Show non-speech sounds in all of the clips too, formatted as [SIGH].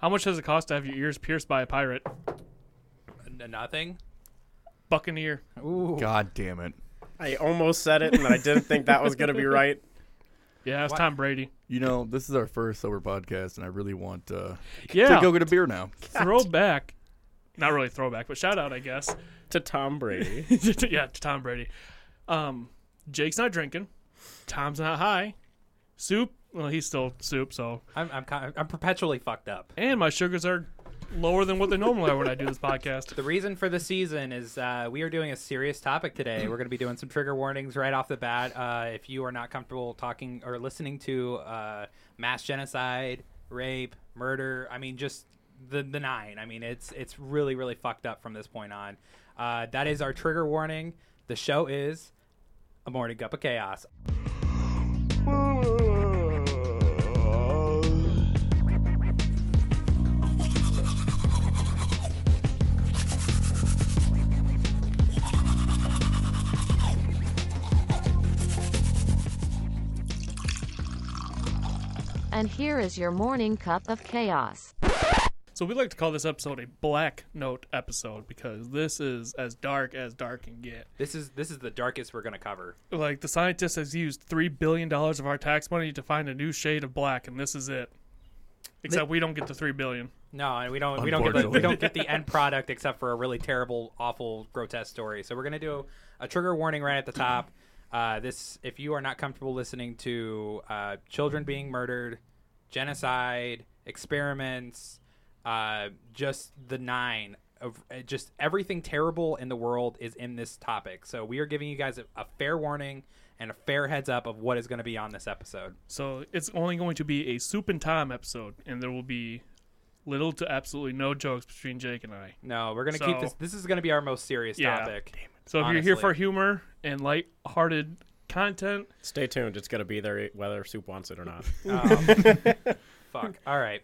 How much does it cost to have your ears pierced by a pirate? N- nothing. Buccaneer. Ooh. God damn it. I almost said it, and I didn't think that was gonna be [LAUGHS] right. Yeah, it's What? Tom Brady. You know, this is our first sober podcast, and I really want uh, Yeah. to go get a beer now. Throwback. Not really throwback, but shout out, I guess. To Tom Brady. [LAUGHS] yeah, to Tom Brady. Um, Jake's not drinking. Tom's not high. Soup. Well, he's still soup. So, I'm I'm kind I'm perpetually fucked up. and my sugars are lower than what they normally are when I do this [LAUGHS] podcast. The reason for the season is uh, we are doing a serious topic today. We're going to be doing some trigger warnings right off the bat. Uh, if you are not comfortable talking or listening to uh, mass genocide, rape, murder, I mean, just the the nine. I mean, it's it's really really fucked up from this point on. Uh, that is our trigger warning. The show is a morning cup of chaos. And here is your morning cup of chaos. So we like to call this episode a Black Note episode because this is as dark as dark can get. This is this is the darkest we're going to cover. Like the scientist has used three billion dollars of our tax money to find a new shade of black, and this is it. Except we don't get the three billion. No, and we don't we don't get the, we don't get the end product except for a really terrible, awful, grotesque story. So we're gonna do a trigger warning right at the top. Uh, this, if you are not comfortable listening to uh, children being murdered, genocide, experiments, uh, just the nine of uh, just everything terrible in the world is in this topic. So we are giving you guys a, a fair warning and a fair heads up of what is going to be on this episode. So it's only going to be a soup and Tom episode, and there will be little to absolutely no jokes between Jake and I. No, we're gonna keep this. This is gonna be our most serious Yeah. topic. So if you're here for humor and light-hearted content, Stay tuned. It's gonna be there whether Soup wants it or not. [LAUGHS] Um, [LAUGHS] fuck. All right.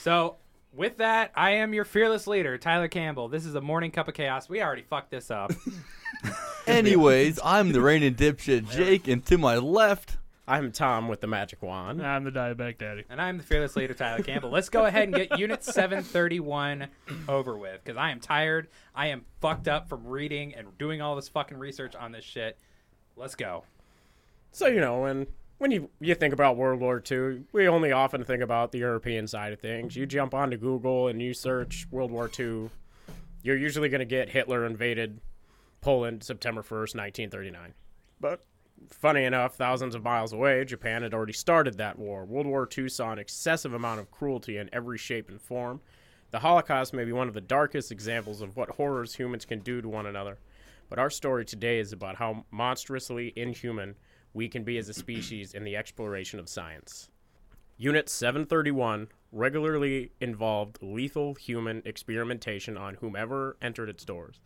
So with that, I am your fearless leader, Tyler Campbell. This is a morning cup of chaos. We already fucked this up. [LAUGHS] Anyways, I'm the reigning dipshit Jake, and to my left, I'm Tom with the magic wand. I'm the diabetic daddy. and I'm the fearless leader, Tyler Campbell. Let's go ahead and get Unit 731 over with because I am tired. I am fucked up from reading and doing all this fucking research on this shit. Let's go. So you know when when you you think about World War II, we only often think about the European side of things. You jump onto Google and you search World War II, you're usually going to get Hitler invaded Poland September 1st, 1939. But funny enough, thousands of miles away, Japan had already started that war. World War II saw an excessive amount of cruelty in every shape and form. The Holocaust may be one of the darkest examples of what horrors humans can do to one another. But our story today is about how monstrously inhuman we can be as a species in the exploration of science. Unit 731 regularly involved lethal human experimentation on whomever entered its doors.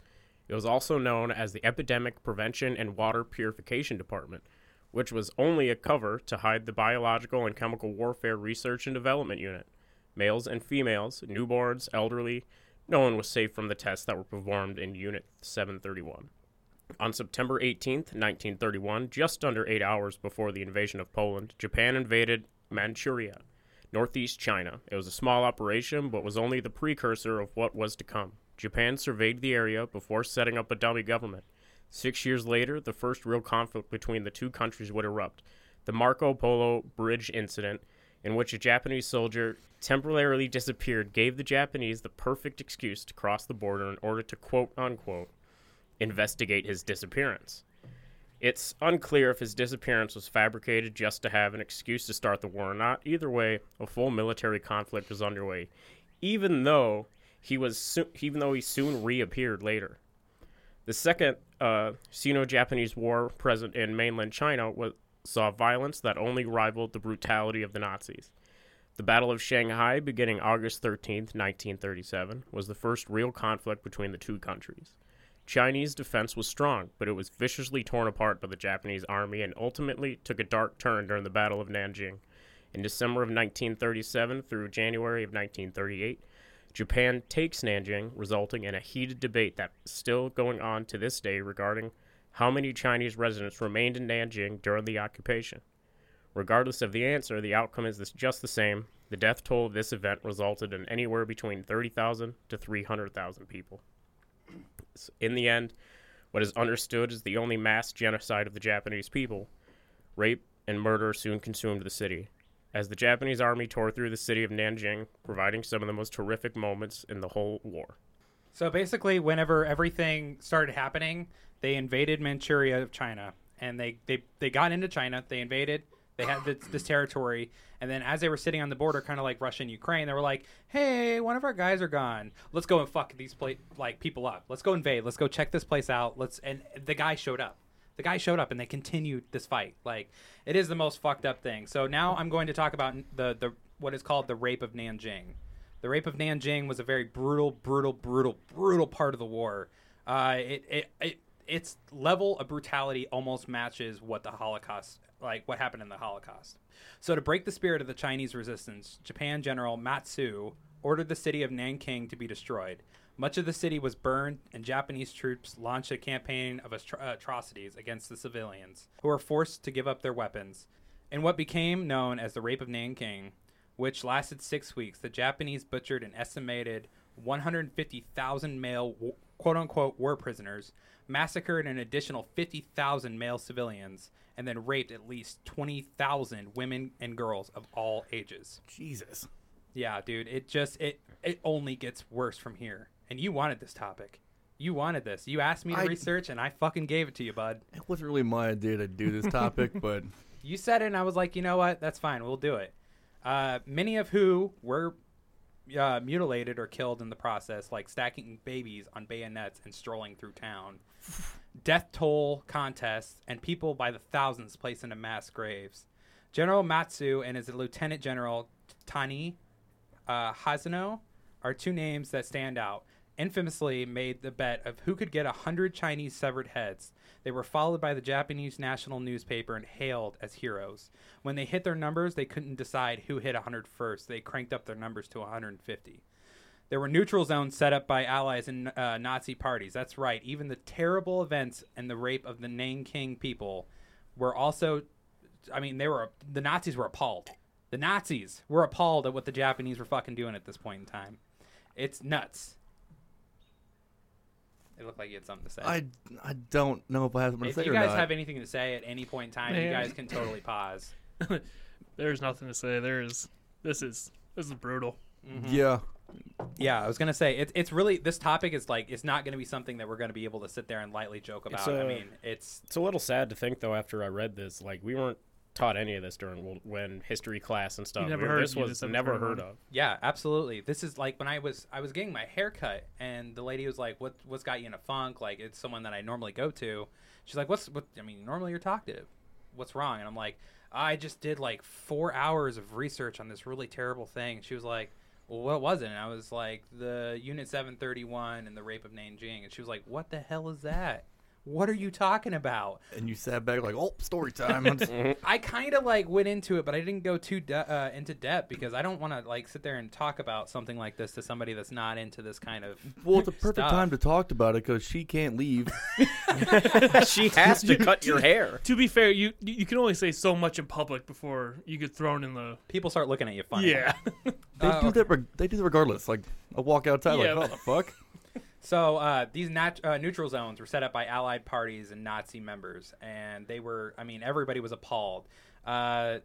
It was also known as the Epidemic Prevention and Water Purification Department, which was only a cover to hide the Biological and Chemical Warfare Research and Development Unit. Males and females, newborns, elderly, no one was safe from the tests that were performed in Unit 731. On September 18th, 1931, just under eight hours before the invasion of Poland, Japan invaded Manchuria, northeast China. It was a small operation, but was only the precursor of what was to come. Japan surveyed the area before setting up a dummy government. Six years later, the first real conflict between the two countries would erupt the Marco Polo Bridge incident, in which a Japanese soldier temporarily disappeared, gave the Japanese the perfect excuse to cross the border in order to quote unquote investigate his disappearance. It's unclear if his disappearance was fabricated just to have an excuse to start the war or not. Either way, a full military conflict was underway, even though he was so- even though he soon reappeared later. The second uh, Sino-Japanese War present in mainland China was, saw violence that only rivaled the brutality of the Nazis. The Battle of Shanghai, beginning August 13th, 1937, was the first real conflict between the two countries. Chinese defense was strong, but it was viciously torn apart by the Japanese army and ultimately took a dark turn during the Battle of Nanjing. In December of 1937 through January of 1938, Japan takes Nanjing, resulting in a heated debate that is still going on to this day regarding how many Chinese residents remained in Nanjing during the occupation. Regardless of the answer, the outcome is just the same. The death toll of this event resulted in anywhere between 30,000 to 300,000 people. In the end, what is understood as the only mass genocide of the Japanese people, rape and murder soon consumed the city. As the Japanese army tore through the city of Nanjing, providing some of the most horrific moments in the whole war. So basically, whenever everything started happening, they invaded Manchuria of China, and they they, they got into China. They invaded. They had this, this territory, and then as they were sitting on the border, kind of like Russia and Ukraine, they were like, "Hey, one of our guys are gone. Let's go and fuck these pla- like people up. Let's go invade. Let's go check this place out. Let's." And the guy showed up. The guy showed up, and they continued this fight. Like it is the most fucked up thing. So now I'm going to talk about the the what is called the rape of Nanjing. The rape of Nanjing was a very brutal, brutal, brutal, brutal part of the war. Uh, it, it, it, its level of brutality almost matches what the Holocaust, like what happened in the Holocaust. So, to break the spirit of the Chinese resistance, Japan General Matsu ordered the city of Nanking to be destroyed. Much of the city was burned, and Japanese troops launched a campaign of atro- atrocities against the civilians, who were forced to give up their weapons. In what became known as the Rape of Nanking, which lasted six weeks, the Japanese butchered an estimated 150,000 male quote unquote war prisoners, massacred an additional 50,000 male civilians, and then raped at least 20,000 women and girls of all ages. Jesus. Yeah, dude, it just it it only gets worse from here. And you wanted this topic. You wanted this. You asked me to I- research and I fucking gave it to you, bud. It wasn't really my idea to do this topic, [LAUGHS] but You said it, and I was like, you know what? That's fine. We'll do it. Uh, many of who were uh, mutilated or killed in the process, like stacking babies on bayonets and strolling through town. Death toll contests and people by the thousands placed into mass graves. General Matsu and his Lieutenant General Tani uh, Hazano are two names that stand out. Infamously made the bet of who could get a hundred Chinese severed heads. They were followed by the Japanese national newspaper and hailed as heroes. When they hit their numbers, they couldn't decide who hit 100 first. They cranked up their numbers to 150. There were neutral zones set up by allies and uh, Nazi parties. That's right. Even the terrible events and the rape of the Nanking people were also. I mean, they were. The Nazis were appalled. The Nazis were appalled at what the Japanese were fucking doing at this point in time. It's nuts. It looked like you had something to say. I I don't know if I have something to say. if say you or guys not. have anything to say at any point in time, you guys can totally pause. [LAUGHS] There's nothing to say. There is. This is this is brutal. Yeah. Yeah, I was gonna say it's it's really this topic is like it's not gonna be something that we're gonna be able to sit there and lightly joke about. I uh, mean, it's It's a little sad to think, though, after I read this, like, we weren't taught any of this during World- when history class and stuff. never We- heard this of was Unit never heard of. yeah, absolutely. This is like when I was I was getting my hair cut, and the lady was like, "What what's got you in a funk?" Like it's someone that I normally go to. She's like, "What's what?" I mean, normally you're talkative. What's wrong? And I'm like, I just did like four hours of research on this really terrible thing. She was like, well, what was it? And I was like, the Unit 731 and the rape of Nanjing. And she was like, what the hell is that? What are you talking about? And you sat back like, oh, story time. [LAUGHS] I kind of like went into it, but I didn't go too de- uh, into depth because I don't want to like sit there and talk about something like this to somebody that's not into this kind of. well, it's a perfect Stuff. time to talk about it because she can't leave. [LAUGHS] she has to cut your hair. To be fair, you you can only say so much in public before you get thrown in the. People start looking at you funny. Yeah. They Uh, do that. Reg- they do that regardless. Like I walk outside, Yeah, like, oh, the fuck. [LAUGHS] So uh, these nat- uh, neutral zones were set up by Allied parties and Nazi members, and they were. I mean, everybody was appalled. Uh,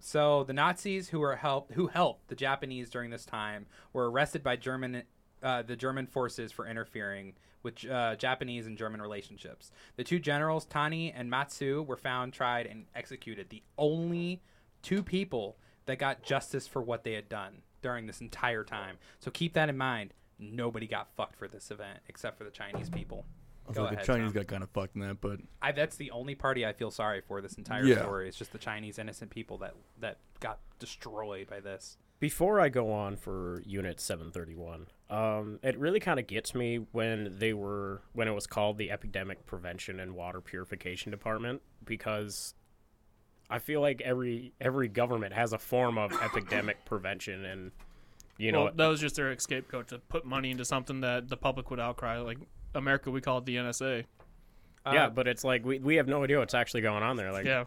so the Nazis who were helped who helped the Japanese during this time were arrested by German uh, the German forces for interfering with uh, Japanese and German relationships. The two generals Tani and Matsu were found, tried, and executed. The only two people that got justice for what they had done during this entire time. So keep that in mind. Nobody got fucked for this event except for the Chinese people. I was like, ahead, the Chinese Tom. got kind of fucked in that, but I, that's the only party I feel sorry for this entire Yeah. story. It's just the Chinese innocent people that that got destroyed by this. Before I go on for Unit 731, um, it really kind of gets me when they were when it was called the Epidemic Prevention and Water Purification Department because I feel like every every government has a form of [COUGHS] epidemic prevention and you know well, that was just their scapegoat to put money into something that the public would outcry. Like America, we call it the NSA. Uh, yeah, but it's like we, we have no idea what's actually going on there. Like, yeah,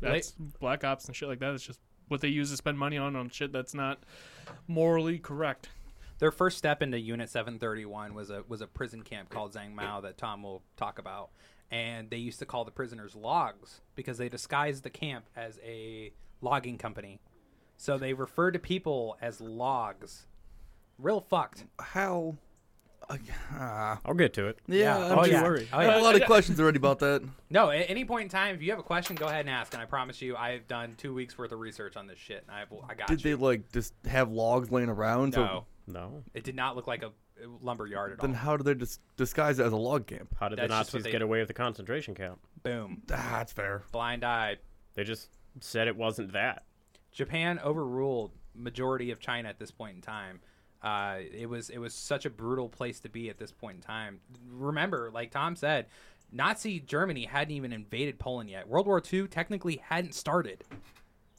that's Black Ops and shit like that. It's just what they use to spend money on on shit that's not morally correct. Their first step into Unit 731 was a was a prison camp called Zhang Mao that Tom will talk about, and they used to call the prisoners logs because they disguised the camp as a logging company, so they refer to people as logs. Real fucked. How? Uh, ah. I'll get to it. yeah, Yeah. I'm Oh, just yeah. worried. Oh, I have yeah. a lot of questions already about that. [LAUGHS] No, at any point in time, if you have a question, go ahead and ask, and I promise you, I've done two weeks worth of research on this shit, and I've I got Did they like just have logs laying around? so- no, No. it did not look like a lumber yard at all. then how do they dis- disguise it as a log camp? How did That's the just what Nazis they- get away with the concentration camp? Boom, Ah, that's fair. blind eye. They just said it wasn't that. Japan overruled majority of China at this point in time. Uh, it was it was such a brutal place to be at this point in time. Remember, like Tom said, Nazi Germany hadn't even invaded Poland yet. World War II technically hadn't started.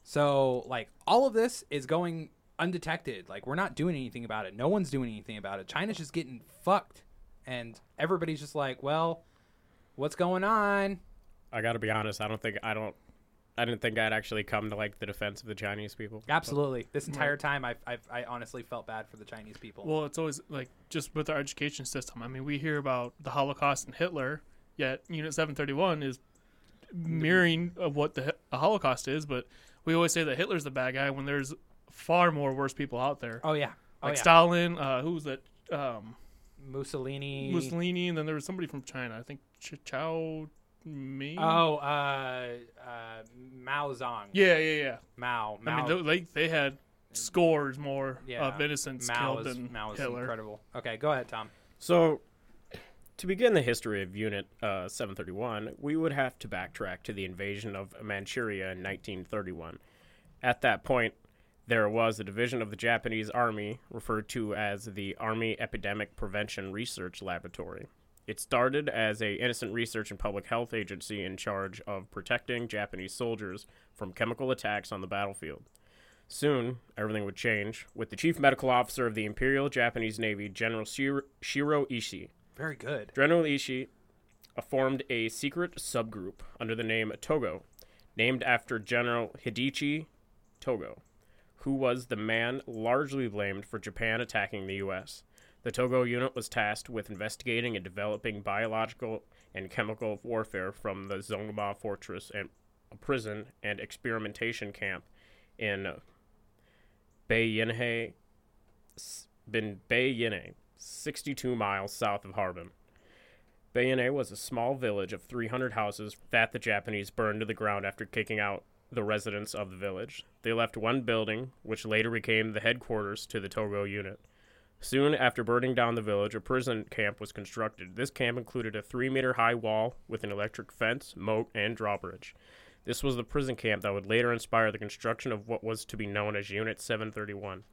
So like all of this is going undetected. Like we're not doing anything about it. No one's doing anything about it. China's just getting fucked, and everybody's just like, well, what's going on? I got to be honest. I don't think I don't. I didn't think I'd actually come to like the defense of the Chinese people. Absolutely. This entire time, I've, I've I honestly felt bad for the Chinese people. Well, it's always like just with our education system. I mean, we hear about the Holocaust and Hitler, yet Unit 731 is mirroring of what the, Hi- the Holocaust is, but we always say that Hitler's the bad guy when there's far more worse people out there. oh yeah. Oh like yeah. Stalin, uh, who was that? Um, Mussolini. Mussolini, and then there was somebody from China. I think Ch- Chow Ming. Oh, uh, uh, Mao Zedong. yeah, yeah, yeah. Mao. Mao. I mean, they, they had scores more yeah. of innocents Mao killed is, than Mao is Hitler. incredible. Okay, go ahead, Tom. So, to begin the history of Unit uh, 731, we would have to backtrack to the invasion of Manchuria in 1931. At that point, there was a division of the Japanese Army referred to as the Army Epidemic Prevention Research Laboratory. It started as a innocent research and public health agency in charge of protecting Japanese soldiers from chemical attacks on the battlefield. Soon, everything would change, with the chief medical officer of the Imperial Japanese Navy, General Shiro, Ishii. Very good. General Ishii formed a secret subgroup under the name Togo, named after General Hidechi Togo, who was the man largely blamed for Japan attacking the U.S. The Togo unit was tasked with investigating and developing biological and chemical warfare from the Zongma fortress and a prison and experimentation camp in Bayinhe, Bayinhe, 62 miles south of Harbin. Bayonne was a small village of 300 houses that the Japanese burned to the ground after kicking out the residents of the village. They left one building, which later became the headquarters to the Togo unit. Soon after burning down the village, a prison camp was constructed. This camp included a three meter high wall with an electric fence, moat, and drawbridge. This was the prison camp that would later inspire the construction of what was to be known as Unit 731.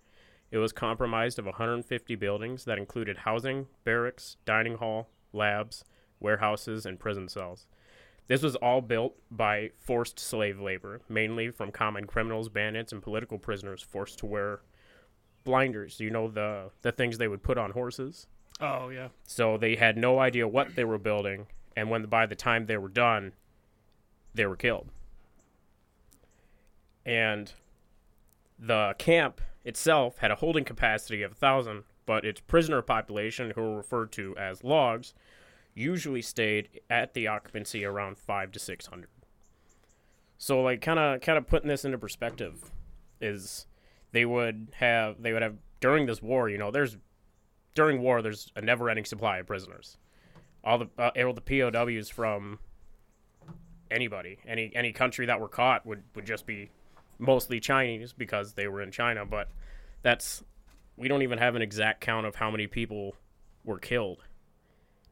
It was comprised of 150 buildings that included housing, barracks, dining hall, labs, warehouses, and prison cells. This was all built by forced slave labor, mainly from common criminals, bandits, and political prisoners forced to wear blinders. You know the the things they would put on horses. Oh yeah. So they had no idea what they were building, and when by the time they were done, they were killed. And the camp itself had a holding capacity of a 1,000, but its prisoner population, who were referred to as logs, usually stayed at the occupancy around 5 to 600. So like kind of kind of putting this into perspective is they would have they would have during this war, you know, there's during war there's a never-ending supply of prisoners. All the uh, all the POWs from anybody, any any country that were caught would would just be mostly Chinese because they were in China, but that's we don't even have an exact count of how many people were killed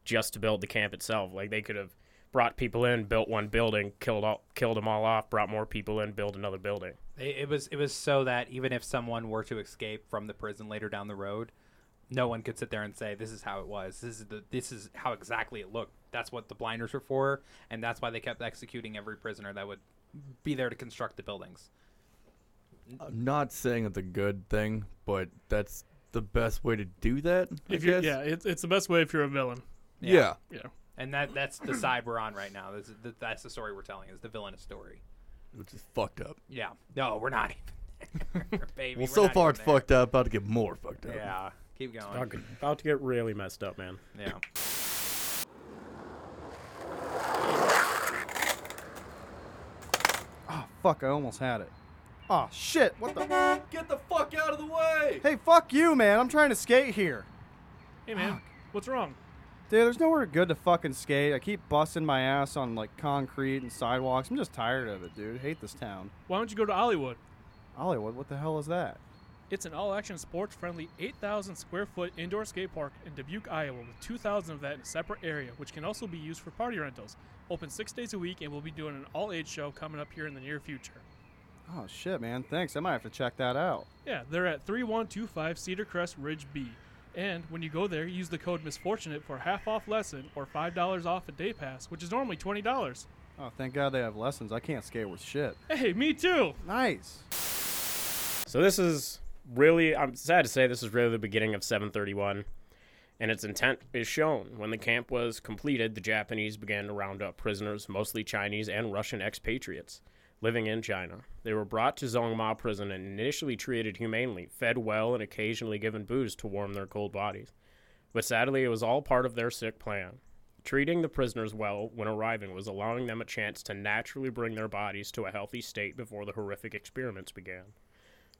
just to build the camp itself. Like they could have brought people in, built one building, killed all killed them all off, brought more people in, build another building. It, it was it was so that even if someone were to escape from the prison later down the road, no one could sit there and say this is how it was. This is the this is how exactly it looked. That's what the blinders were for, and that's why they kept executing every prisoner that would be there to construct the buildings. I'm not saying it's a good thing, but that's the best way to do that. I If you guess. yeah, it's it's the best way if you're a villain. Yeah. Yeah. and that that's the side we're on right now. That's, that- that's the story we're telling. Is the villainous story? Which is fucked up. Yeah. No, we're not even. there, [LAUGHS] Baby, Well, we're so not far even it's there. fucked up. About to get more fucked up. Yeah. Keep going. About, about to get really messed up, man. Yeah. Oh, fuck, I almost had it. Oh, shit, what the? Get the fuck out of the way! Hey, fuck you, man. I'm trying to skate here. Hey man, what's wrong? Dude, there's nowhere good to fucking skate. I keep busting my ass on, like, concrete and sidewalks. I'm just tired of it, dude. Hate this town. Why don't you go to Hollywood? Hollywood, what the hell is that? It's an all-action, sports-friendly, 8,000 square foot indoor skate park in Dubuque, Iowa, with 2,000 of that in a separate area, which can also be used for party rentals. Open six days a week, and we'll be doing an all-age show coming up here in the near future. Oh, shit, man. Thanks. I might have to check that out. Yeah, they're at 3125 Cedar Crest Ridge B. And when you go there, use the code Misfortunate for half off lesson or $5 off a day pass, which is normally $20. Oh, thank God they have lessons. I can't skate with shit. Hey, me too! Nice. So this is really, I'm sad to say, this is really the beginning of 731, and its intent is shown. When the camp was completed, the Japanese began to round up prisoners, mostly Chinese and Russian expatriates, living in China. They were brought to Zongma prison and initially treated humanely, fed well, and occasionally given booze to warm their cold bodies. But sadly, it was all part of their sick plan. Treating the prisoners well when arriving was allowing them a chance to naturally bring their bodies to a healthy state before the horrific experiments began.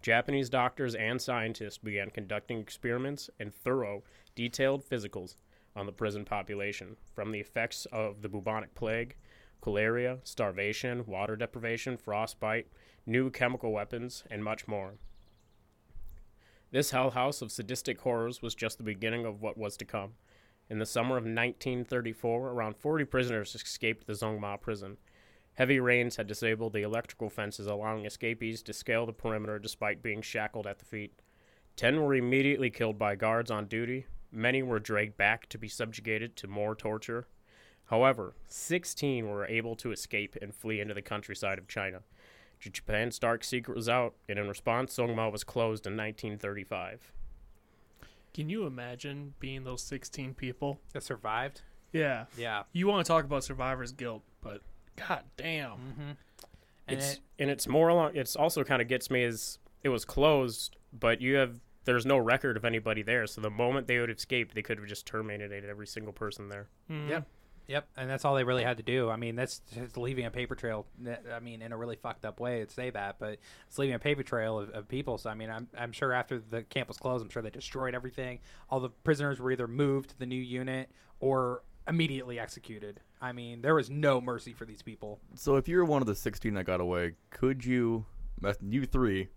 Japanese doctors and scientists began conducting experiments and thorough, detailed physicals on the prison population, from the effects of the bubonic plague, cholera, starvation, water deprivation, frostbite, new chemical weapons, and much more. This hell house of sadistic horrors was just the beginning of what was to come. In the summer of 1934, around 40 prisoners escaped the Zongma prison. Heavy rains had disabled the electrical fences, allowing escapees to scale the perimeter despite being shackled at the feet. Ten were immediately killed by guards on duty. Many were dragged back to be subjugated to more torture. However, 16 were able to escape and flee into the countryside of China. Japan's dark secret was out, and in response, Songma was closed in 1935. Can you imagine being those 16 people? That survived. Yeah. Yeah. You want to talk about survivor's guilt, but god damn. Mm-hmm. And it's it, and it's more along. It's also kind of gets me is it was closed, but you have there's no record of anybody there. So the moment they would have escaped, they could have just terminated every single person there. Mm-hmm. Yep. Yep, and that's all they really had to do. I mean, that's just leaving a paper trail. I mean, in a really fucked up way to say that, but it's leaving a paper trail of, of people. So I mean, I'm I'm sure after the camp was closed, I'm sure they destroyed everything. All the prisoners were either moved to the new unit or immediately executed. I mean, there was no mercy for these people. So if you're one of the 16 that got away, could you, you three,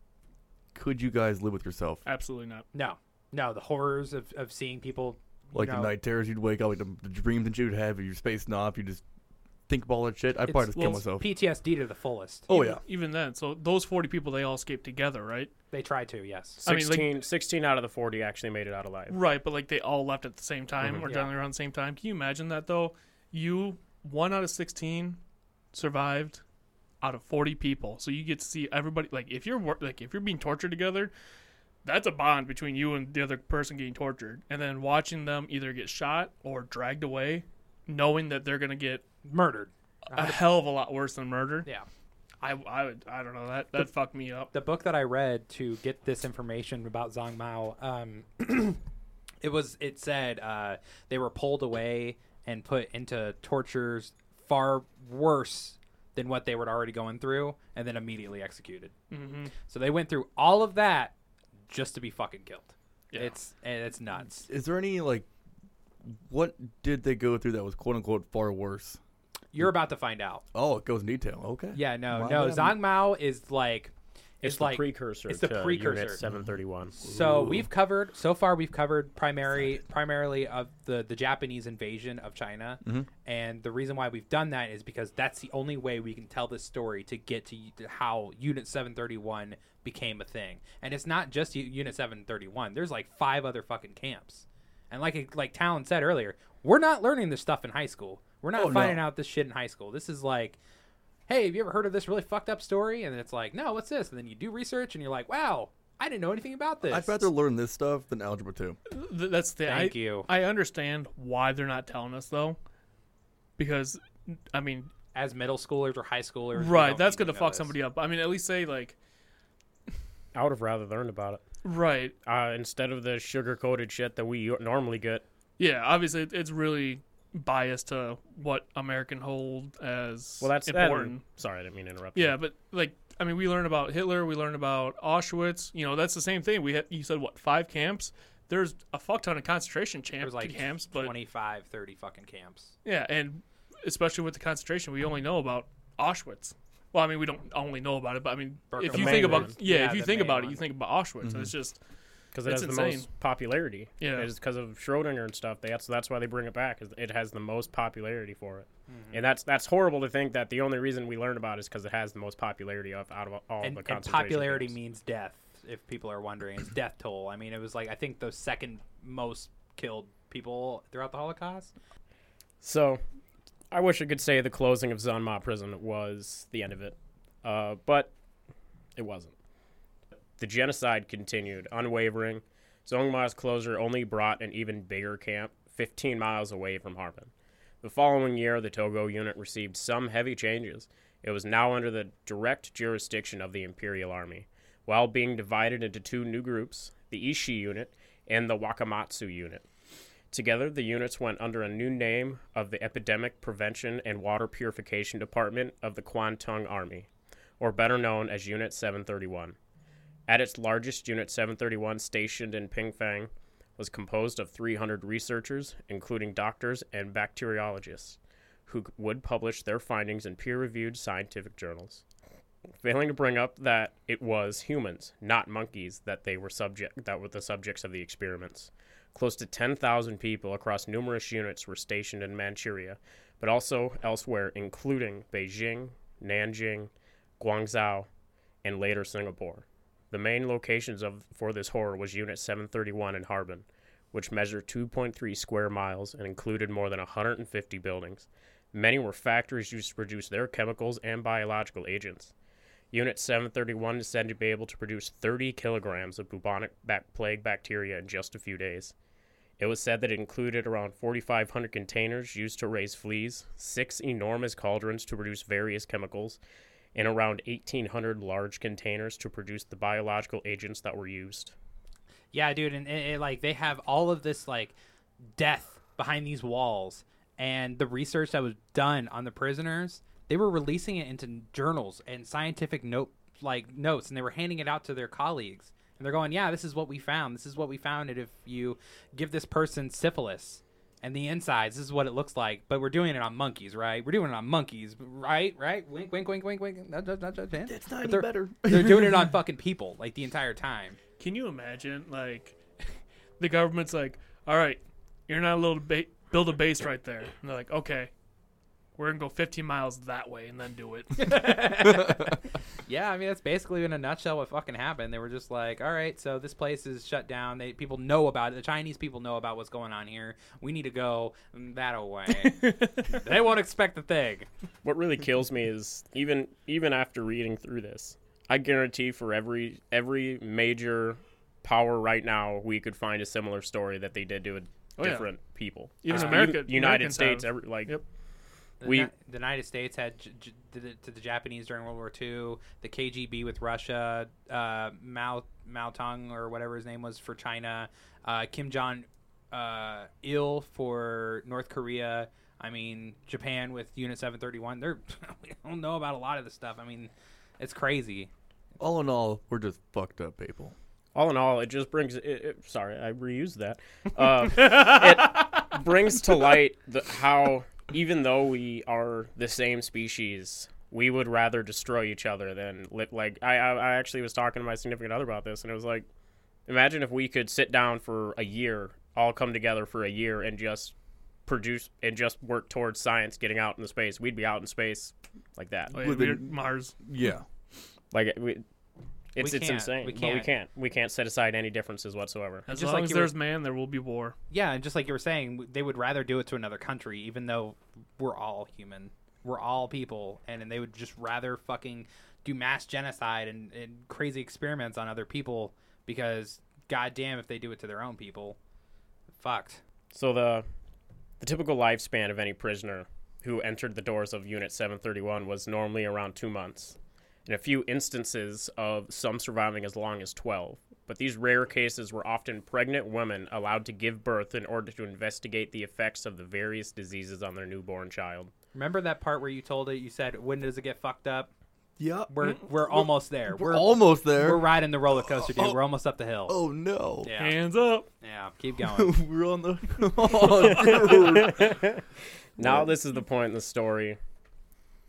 could you guys live with yourself? Absolutely not. No, no, the horrors of, of seeing people. You Like know, the night terrors you'd wake up, like the, the dreams that you'd have, if you're spacing off, you just think about all that shit. I'd probably It's- just kill well, myself. PTSD to the fullest. oh, even, yeah. Even then, so those 40 people, they all escaped together, right? They tried to, yes. I mean, 16, like- 16 out of the 40 actually made it out alive. Right, but like they all left at the same time mm-hmm. or Yeah. generally around the same time. Can you imagine that though? You one out of sixteen survived out of forty people, so you get to see everybody. Like if you're like if you're being tortured together, that's a bond between you and the other person getting tortured, and then watching them either get shot or dragged away, knowing that they're gonna get Murdered. a hell of a lot worse than murder. Yeah. I I would I don't know that that fucked me up. the book that I read to get this information about Zhang Mao, um, [CLEARS THROAT] it was it said uh, they were pulled away and put into tortures far worse than what they were already going through, and then immediately executed. hmm So they went through all of that just to be fucking killed. Yeah. It's and it's nuts. Is there any, like, what did they go through that was quote unquote far worse? You're about to find out. Oh, it goes in detail. Okay. Yeah, no, Wow, no. Zhang Mao is like It's, it's the like precursor it's the to precursor. Unit 731. So we've covered so far. We've covered primary, primarily of the the Japanese invasion of China, Mhm. and the reason why we've done that is because that's the only way we can tell this story to get to how Unit Seven Thirty One became a thing. And it's not just U- Unit Seven Thirty One. There's like five other fucking camps, and like like Talon said earlier, we're not learning this stuff in high school. We're not Oh, no. finding out this shit in high school. This is like hey, have you ever heard of this really fucked up story? And it's like, no, what's this? And then you do research and you're like, wow, I didn't know anything about this. I'd rather learn this stuff than algebra 2. Th- that's the Thank I, you. I understand why they're not telling us though, because I mean, As middle schoolers or high schoolers, right, that's gonna fuck this. somebody up. I mean, at least say like, I would have rather learned about it right, uh, instead of the sugar coated shit that we normally get. yeah. Obviously, it's really biased to what American hold as Well, that's important. and- sorry, I didn't mean to interrupt. you. Yeah, but like I mean, we learn about Hitler. We learn about Auschwitz. You know, that's the same thing. We had you said what five camps. There's a fuck ton of concentration There camp, was like camps, but 25, 30 fucking camps. yeah, and especially with the concentration, we only know about Auschwitz. Well, I mean, we don't only know about it, but I mean, if you Birkenau. think about one. yeah, Yeah, if you the think main about it, one. you think about Auschwitz, and it's just because it It's has the insane. most popularity. Yeah. it's because of Schindler and stuff. That's that's why they bring it back. Is it has the most popularity for it, Mm-hmm. and that's that's horrible to think that the only reason we learn about it is because it has the most popularity of out of all and, the and concentration popularity camps. means death. If people are wondering, it's death toll. I mean, it was like I think the second most killed people throughout the Holocaust. So, I wish I could say the closing of Zanma prison was the end of it, uh, but it wasn't. The genocide continued, unwavering. Zongma's closure only brought an even bigger camp 15 miles away from Harbin. The following year, the Togo unit received some heavy changes. It was now under the direct jurisdiction of the Imperial Army, while being divided into two new groups the Ishii unit and the Wakamatsu unit. Together, the units went under a new name of the Epidemic Prevention and Water Purification Department of the Kwantung Army, or better known as Unit 731. At its largest, Unit 731, stationed in Pingfang, was composed of 300 researchers, including doctors and bacteriologists, who would publish their findings in peer reviewed scientific journals. Failing to bring up that it was humans, not monkeys, that they were subject that were the subjects of the experiments. Close to 10,000 people across numerous units were stationed in Manchuria, but also elsewhere, including Beijing, Nanjing, Guangzhou, and later Singapore. The main locations of for this horror was Unit 731 in Harbin, which measured 2.3 square miles and included more than 150 buildings. Many were factories used to produce their chemicals and biological agents. Unit 731 is said to be able to produce 30 kilograms of bubonic plague bacteria in just a few days. It was said that it included around 4,500 containers used to raise fleas, six enormous cauldrons to produce various chemicals, and around 1,800 large containers to produce the biological agents that were used. Yeah, dude, and it, it, like they have all of this like death behind these walls, and the research that was done on the prisoners, they were releasing it into journals and scientific note like notes, and they were handing it out to their colleagues, and they're going, "Yeah, this is what we found. This is what we found. And if you give this person syphilis." And the insides, this is what it looks like, but we're doing it on monkeys, right? We're doing it on monkeys, right? Right? Wink, wink, wink, wink, wink. Not, not, not, not, It's not any they're- better. [LAUGHS] They're doing it on [LAUGHS] fucking people, like the entire time. Can you imagine, like, [LAUGHS] the government's like, all right, you're not allowed to ba- build a base right there. And they're like, okay, we're going to go 15 miles that way and then do it. [LAUGHS] [LAUGHS] Yeah, I mean that's basically in a nutshell what fucking happened. They were just like, "All right, so this place is shut down. They people know about it. The Chinese people know about what's going on here. We need to go that away. [LAUGHS] they won't expect a thing." What really kills me is even even after reading through this, I guarantee for every every major power right now, we could find a similar story that they did to a Oh, yeah. different people. Even Uh, America- United Americans States, every, like Yep. The, We- Ni- the United States had j- j- to the Japanese during World War II. The KGB with Russia, uh, Mao Mao Tong or whatever his name was for China, uh, Kim Jong uh, Il for North Korea. I mean Japan with Unit 731. They're [LAUGHS] we don't know about a lot of this stuff. I mean, it's crazy. All in all, we're just fucked up people. all in all, it just brings. It, it, sorry, I reused that. Uh, [LAUGHS] it brings to light the, how even though we are the same species, we would rather destroy each other than live. Like I, I, I actually was talking to my significant other about this, and it was like, imagine if we could sit down for a year, all come together for a year, and just produce and just work towards science getting out into space. We'd be out in space like that. Oh, yeah, Within- Mars. Yeah. Like we. It's, We it's can't. insane. We But we can't. can't. We can't set aside any differences whatsoever. As just long like as you were- there's man, there will be war. Yeah, and just like you were saying, they would rather do it to another country, even though we're all human. We're all people, and, and they would just rather fucking do mass genocide and, and crazy experiments on other people because, goddamn, if they do it to their own people, fucked. So the the typical lifespan of any prisoner who entered the doors of Unit 731 was normally around two months, and a few instances of some surviving as long as 12. But these rare cases were often pregnant women allowed to give birth in order to investigate the effects of the various diseases on their newborn child. Remember that part where you told it? You said, "When does it get fucked up?" Yeah. Mm-hmm. We're we're almost there. We're, We're almost there. we're riding the roller coaster, dude. Oh. We're almost up the hill. oh no. Yeah, Hands up. yeah. Keep [LAUGHS] going. we're on the. [LAUGHS] oh, dude. [LAUGHS] Now this is the point in the story.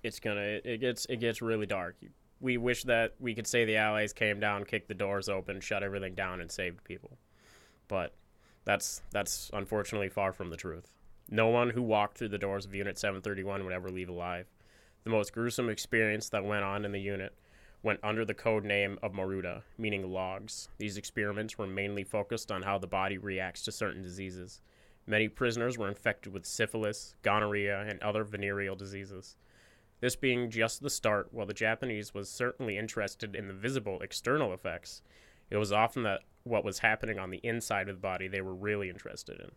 It's gonna it, it gets it gets really dark. We wish that we could say the Allies came down, kicked the doors open, shut everything down, and saved people, but that's that's unfortunately far from the truth. No one who walked through the doors of Unit 731 would ever leave alive. The most gruesome experience that went on in the unit went under the code name of Maruta, meaning logs. These experiments were mainly focused on how the body reacts to certain diseases. Many prisoners were infected with syphilis, gonorrhea, and other venereal diseases. This being just the start, while the Japanese was certainly interested in the visible external effects, it was often that what was happening on the inside of the body they were really interested in.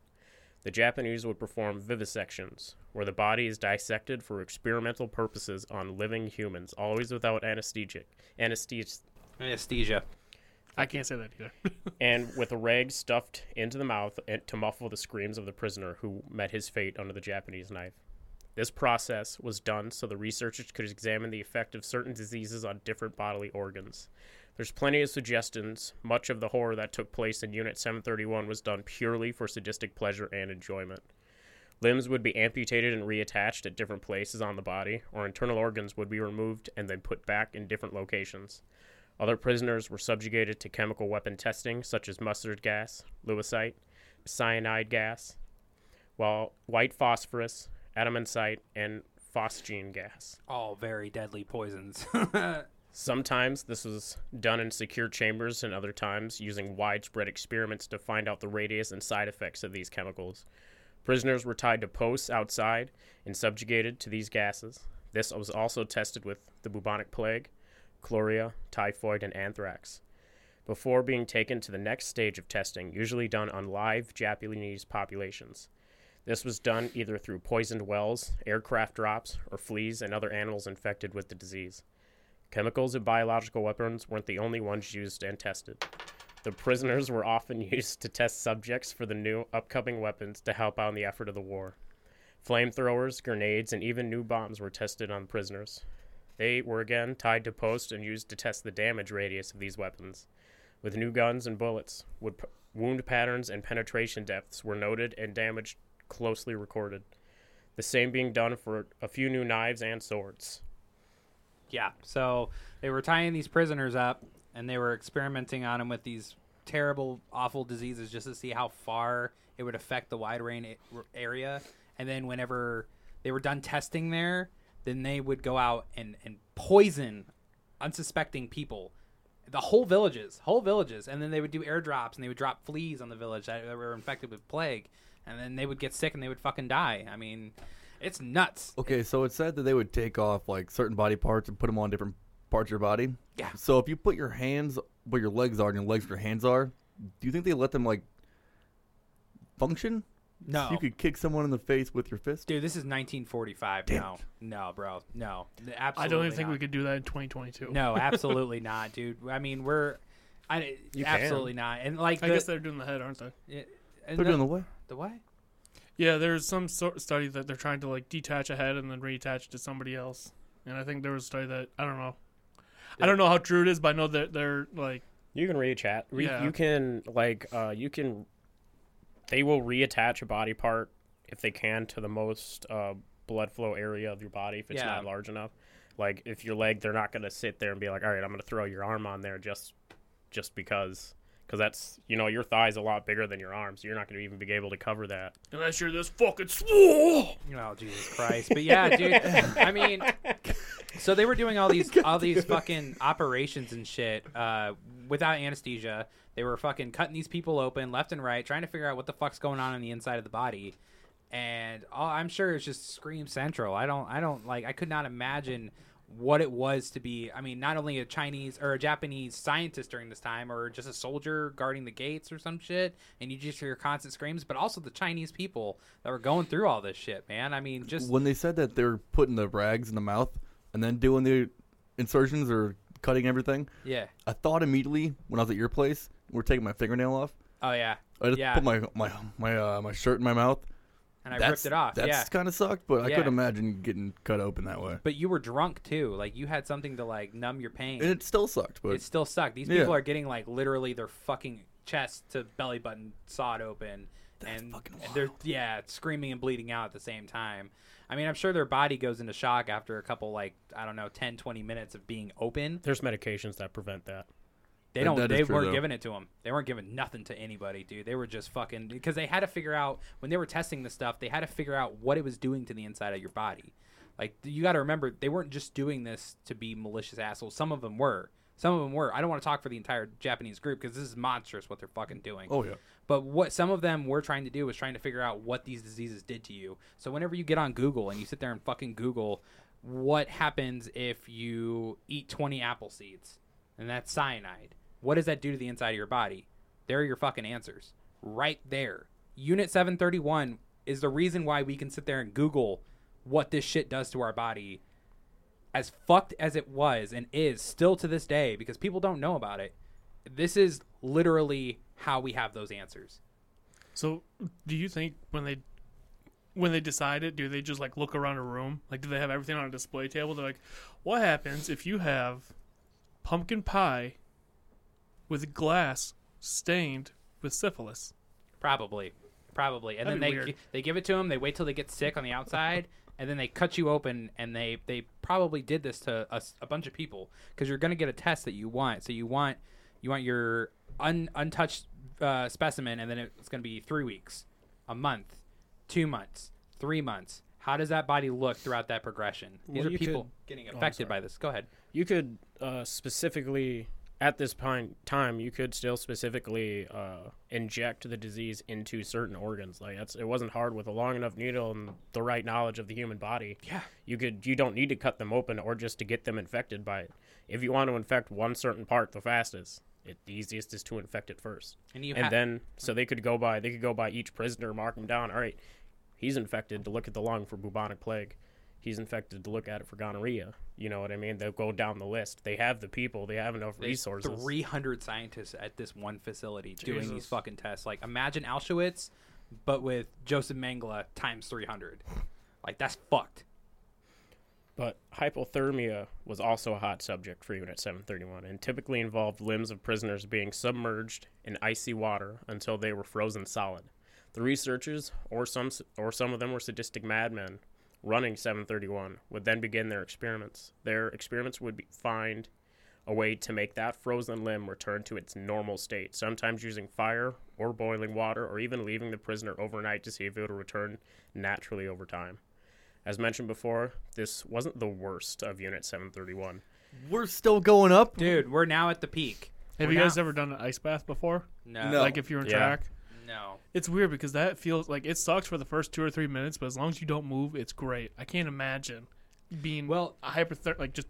The Japanese would perform vivisections, where the body is dissected for experimental purposes on living humans, always without anesthetic, anesthesia, Anesthesia. I can't say that either. [LAUGHS] and with a rag stuffed into the mouth to muffle the screams of the prisoner who met his fate under the Japanese knife. This process was done so the researchers could examine the effect of certain diseases on different bodily organs. There's plenty of suggestions. Much of the horror that took place in Unit 731 was done purely for sadistic pleasure and enjoyment. Limbs would be amputated and reattached at different places on the body, or internal organs would be removed and then put back in different locations. Other prisoners were subjugated to chemical weapon testing, such as mustard gas, lewisite, cyanide gas, while white phosphorus, adamantite, and phosgene gas. All very deadly poisons. [LAUGHS] Sometimes this was done in secure chambers, and other times using widespread experiments to find out the radius and side effects of these chemicals. Prisoners were tied to posts outside and subjugated to these gases. This was also tested with the bubonic plague, cholera, typhoid, and anthrax. Before being taken to the next stage of testing, usually done on live Japanese populations. This was done either through poisoned wells, aircraft drops, or fleas and other animals infected with the disease. Chemicals and biological weapons weren't the only ones used and tested. The prisoners were often [LAUGHS] used to test subjects for the new upcoming weapons to help out in the effort of the war. Flamethrowers, grenades, and even new bombs were tested on prisoners. They were again tied to posts and used to test the damage radius of these weapons. With new guns and bullets, wound patterns and penetration depths were noted and damage closely recorded. The same being done for a few new knives and swords. yeah. So they were tying these prisoners up, and they were experimenting on them with these terrible, awful diseases just to see how far it would affect the wide range area. And then whenever they were done testing there, then they would go out and, and poison unsuspecting people. The whole villages, whole villages, and then they would do airdrops and they would drop fleas on the village that that were infected with plague, and then they would get sick and they would fucking die. I mean, it's nuts. Okay, so it said that they would take off like certain body parts and put them on different parts of your body. Yeah. So if you put your hands where your legs are and your legs where your hands are, do you think they let them like function? No, You could kick someone in the face with your fist. Dude, this is 1945. no, no, bro, no, absolutely. I don't even think not. we could do that in 2022. No, [LAUGHS] absolutely not, dude. I mean, we're, I You can. absolutely not. And like, I the, guess they're doing the head, aren't they? yeah, and They're the, doing the what? the what? Yeah, there's some sort of study that they're trying to like detach a head and then reattach it to somebody else. And I think there was a study that I don't know. I don't know how true it is, but I know that they're like You can re-chat. Re- Yeah. You can like uh, you can. They will reattach a body part if they can to the most uh, blood flow area of your body if it's Yeah. not large enough. Like if your leg, they're not gonna sit there and be like, all right, I'm gonna throw your arm on there just just because. Because that's you know your thigh's a lot bigger than your arm, so you're not gonna even be able to cover that. unless you're this fucking swole. Oh Jesus Christ! But yeah, dude. I mean, [LAUGHS] so they were doing all these all these fucking operations and shit uh, without anesthesia. They were fucking cutting these people open left and right, trying to figure out what the fuck's going on in the inside of the body. And all, I'm sure it's just Scream Central. I don't, I don't like, I could not imagine what it was to be. I mean, not only a Chinese or a Japanese scientist during this time, or just a soldier guarding the gates or some shit, and you just hear constant screams, but also the Chinese people that were going through all this shit, man. I mean, just when they said that they're putting the rags in the mouth and then doing the insertions or cutting everything, yeah. I thought immediately when I was at your place, we are taking my fingernail off. Oh yeah, I just Yeah. put my my my uh, my shirt in my mouth. And I That's- ripped it off. That's yeah. kind of sucked, but I Yeah. could imagine getting cut open that way. But you were drunk too. Like you had something to like numb your pain. And it still sucked, but it still sucked. These Yeah. people are getting like literally their fucking chest to belly button sawed open, and, fucking and they're yeah screaming and bleeding out at the same time. I mean, I'm sure their body goes into shock after a couple like I don't know 10, 20 minutes of being open. There's medications that prevent that. They don't. that they true, weren't though. giving it to them. They weren't giving nothing to anybody, dude. They were just fucking because they had to figure out when they were testing the stuff. They had to figure out what it was doing to the inside of your body. Like you got to remember, they weren't just doing this to be malicious assholes. Some of them were. Some of them were. I don't want to talk for the entire Japanese group because this is monstrous what they're fucking doing. oh yeah, But what some of them were trying to do was trying to figure out what these diseases did to you. So whenever you get on Google and you sit there and fucking Google what happens if you eat 20 apple seeds and that's cyanide, what does that do to the inside of your body? There are your fucking answers. Right there. Unit 731 is the reason why we can sit there and Google what this shit does to our body. As fucked as it was and is still to this day because people don't know about it. This is literally how we have those answers. So, do you think when they when they decide it, do they just like look around a room? Like, do they have everything on a display table? They're like, what happens if you have pumpkin pie with glass stained with syphilis? Probably, probably. And That'd then they weird. they give it to them. They wait till they get sick on the outside, [LAUGHS] and then they cut you open. And they they probably did this to a bunch of people because you're gonna get a test that you want. So you want you want your un, untouched uh, specimen, and then it's gonna be three weeks, a month, two months, three months. How does that body look throughout that progression? These Well, are people could- getting affected sorry. by this. Go ahead. You could uh, specifically, at this point time, you could still specifically uh, inject the disease into certain organs. Like that's it wasn't hard with a long enough needle and the right knowledge of the human body. Yeah. You could you don't need to cut them open or just to get them infected by it. If you want to infect one certain part the fastest, it the easiest is to infect it first. And you and ha- then so they could go by they could go by each prisoner, mark them down. All right, he's infected to look at the lung for bubonic plague. He's infected to look at it for gonorrhea. You know what I mean? They'll go down the list. They have the people. They have enough There's resources. 300 scientists at this one facility doing these fucking tests. Like, imagine Auschwitz, but with Joseph Mengele times 300. Like, that's fucked. But hypothermia was also a hot subject for Unit 731 and typically involved limbs of prisoners being submerged in icy water until they were frozen solid. The researchers, or some, or some of them were sadistic madmen running 731, would then begin their experiments. Their experiments would be, find a way to make that frozen limb return to its normal state, sometimes using fire or boiling water, or even leaving the prisoner overnight to see if it would return naturally over time. As mentioned before, this wasn't the worst of Unit 731. we're still going up. Dude, we're now at the peak. Have We're you guys not- ever done an ice bath before? No. No. Like if you're in Yeah. track? No. It's weird because that feels like it sucks for the first two or three minutes, but as long as you don't move, it's great. I can't imagine being Well- a hypothermic, like just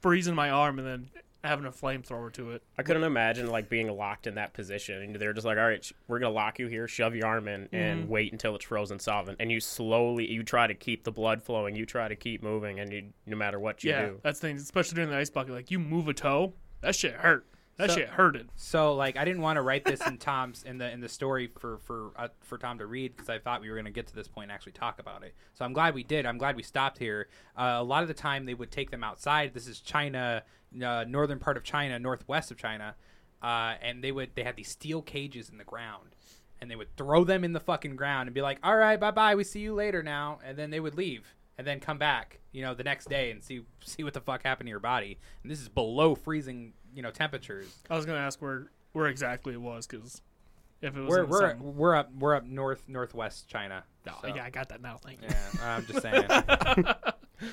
freezing my arm and then having a flamethrower to it. I couldn't imagine like being locked in that position, and they're just like, "All right, sh- we're gonna lock you here, shove your arm in, and mm-hmm. wait until it's frozen solid." And you slowly, you try to keep the blood flowing, you try to keep moving, and you, no matter what you yeah, do, that's the thing, especially during the ice bucket. Like you move a toe, that shit hurt. That So- shit hurted. So like I didn't want to write this in [LAUGHS] Tom's in the in the story for for uh, for Tom to read because I thought we were going to get to this point and actually talk about it. So I'm glad we did. I'm glad we stopped here. Uh, a lot of the time they would take them outside. This is China, uh, northern part of China, northwest of China, uh, and they would they had these steel cages in the ground. And they would throw them in the fucking ground and be like, "All right, bye bye. We see you later now." And then they would leave and then come back, you know, the next day and see see what the fuck happened to your body. And this is below freezing, you know, temperatures. I was gonna ask where where exactly it was because if it was we're we're some- we're up we're up north northwest China. No, so- yeah, I got that now. Thank you. yeah. I'm just saying. [LAUGHS]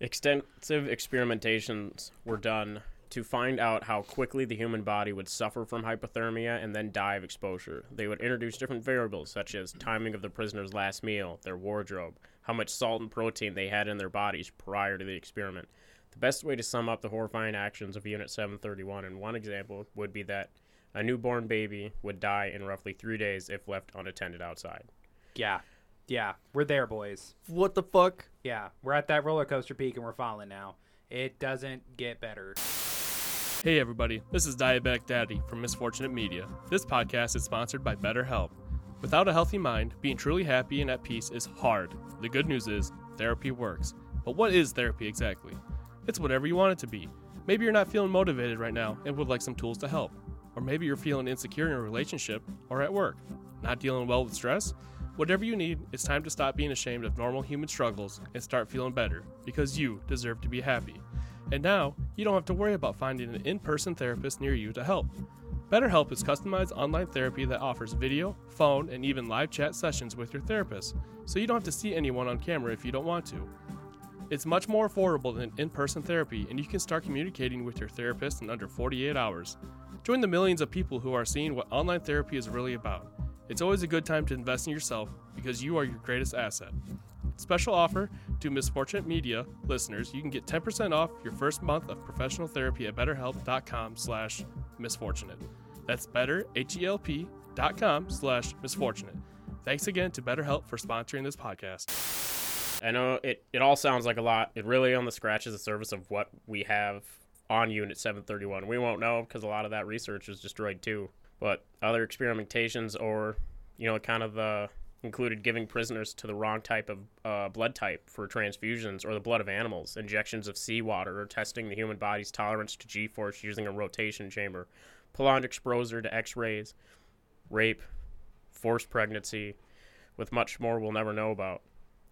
extensive experimentations were done to find out how quickly the human body would suffer from hypothermia and then die of exposure. They would introduce different variables such as timing of the prisoner's last meal, their wardrobe, how much salt and protein they had in their bodies prior to the experiment. The best way to sum up the horrifying actions of Unit 731 in one example would be that a newborn baby would die in roughly three days if left unattended outside. Yeah. Yeah. We're there, boys. What the fuck? Yeah. We're at that roller coaster peak and we're falling now. It doesn't get better. Hey everybody, this is Diabetic Daddy from Misfortunate Media. This podcast is sponsored by BetterHelp. Without a healthy mind, being truly happy and at peace is hard. The good news is, therapy works. But what is therapy exactly? It's whatever you want it to be. Maybe you're not feeling motivated right now and would like some tools to help. Or maybe you're feeling insecure in a relationship or at work. Not dealing well with stress? Whatever you need, it's time to stop being ashamed of normal human struggles and start feeling better because you deserve to be happy. And now, you don't have to worry about finding an in person therapist near you to help. BetterHelp is customized online therapy that offers video, phone, and even live chat sessions with your therapist, so you don't have to see anyone on camera if you don't want to. It's much more affordable than in person therapy, and you can start communicating with your therapist in under 48 hours. Join the millions of people who are seeing what online therapy is really about. It's always a good time to invest in yourself because you are your greatest asset. Special offer to Misfortunate Media listeners, you can get 10% off your first month of professional therapy at betterhelp.com slash misfortunate. That's better, H-E-L-P dot com slash misfortunate. Thanks again to BetterHelp for sponsoring this podcast. I know it, it all sounds like a lot. It really only scratches the surface of what we have on Unit 731. We won't know because a lot of that research is destroyed too. But other experimentations or, you know, kind of the included giving prisoners to the wrong type of uh, blood type for transfusions or the blood of animals, injections of seawater, or testing the human body's tolerance to G force using a rotation chamber, prolonged exposure to X rays, rape, forced pregnancy, with much more we'll never know about.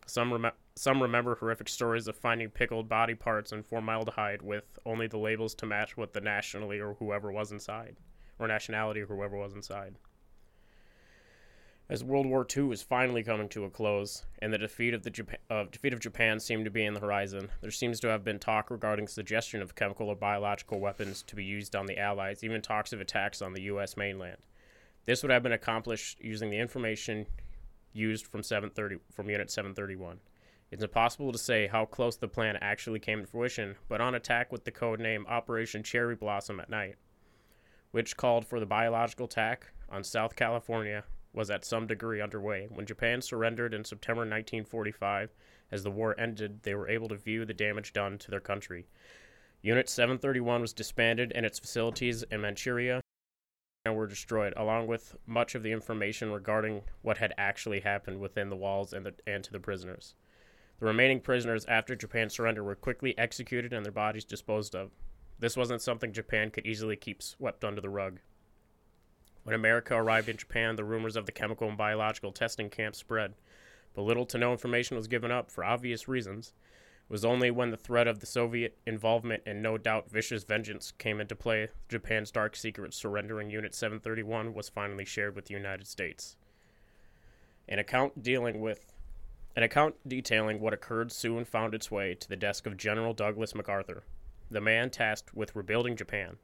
Some, rem- some remember horrific stories of finding pickled body parts in formaldehyde with only the labels to match what the nationally or whoever was inside, or nationality or whoever was inside. As World War II was finally coming to a close, and the defeat of the uh, defeat of Japan seemed to be in the horizon, there seems to have been talk regarding suggestion of chemical or biological weapons to be used on the Allies, even talks of attacks on the U.S. mainland. This would have been accomplished using the information used from 730 from Unit 731. It's impossible to say how close the plan actually came to fruition, but on attack with the code name Operation Cherry Blossom at night, which called for the biological attack on South California was at some degree underway. When Japan surrendered in September 1945, as the war ended, they were able to view the damage done to their country. Unit 731 was disbanded and its facilities in Manchuria were destroyed, along with much of the information regarding what had actually happened within the walls and, the, and to the prisoners. The remaining prisoners after Japan's surrender were quickly executed and their bodies disposed of. This wasn't something Japan could easily keep swept under the rug. When America arrived in Japan, the rumors of the chemical and biological testing camp spread, but little to no information was given up for obvious reasons. It was only when the threat of the Soviet involvement and no doubt vicious vengeance came into play, Japan's dark secret surrendering Unit 731 was finally shared with the United States. An account dealing with an account detailing what occurred soon found its way to the desk of General Douglas MacArthur, the man tasked with rebuilding Japan.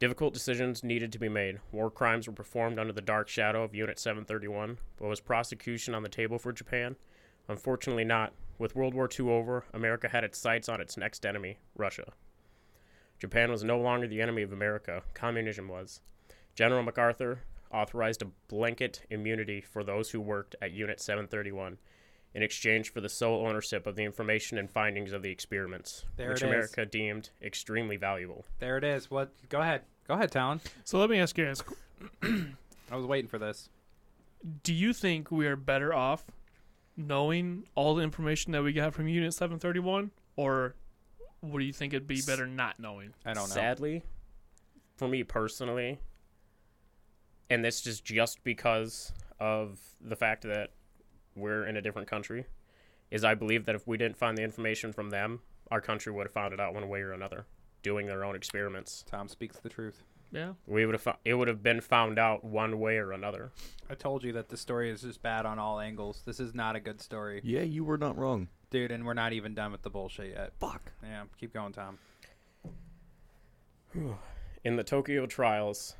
Difficult decisions needed to be made. War crimes were performed under the dark shadow of Unit 731, but was prosecution on the table for Japan? Unfortunately, not. With World War II over, America had its sights on its next enemy, Russia. Japan was no longer the enemy of America, communism was. General MacArthur authorized a blanket immunity for those who worked at Unit 731 in exchange for the sole ownership of the information and findings of the experiments, There which it is. America deemed extremely valuable. There it is. What? Go ahead. Go ahead, Talon. So let me ask you guys [CLEARS THROAT] I was waiting for this. do you think we are better off knowing all the information that we got from Unit 731, or what do you think it'd be better not knowing? I don't know. Sadly, for me personally, and this is just because of the fact that we're in a different country, is I believe that if we didn't find the information from them, our country would have found it out one way or another, doing their own experiments. Tom speaks the truth. Yeah. We would have fo- it would have been found out one way or another. I told you that the story is just bad on all angles. This is not a good story, Yeah, you were not wrong. dude, and we're not even done with the bullshit yet. Fuck. Yeah, keep going, Tom. [SIGHS] In the Tokyo trials,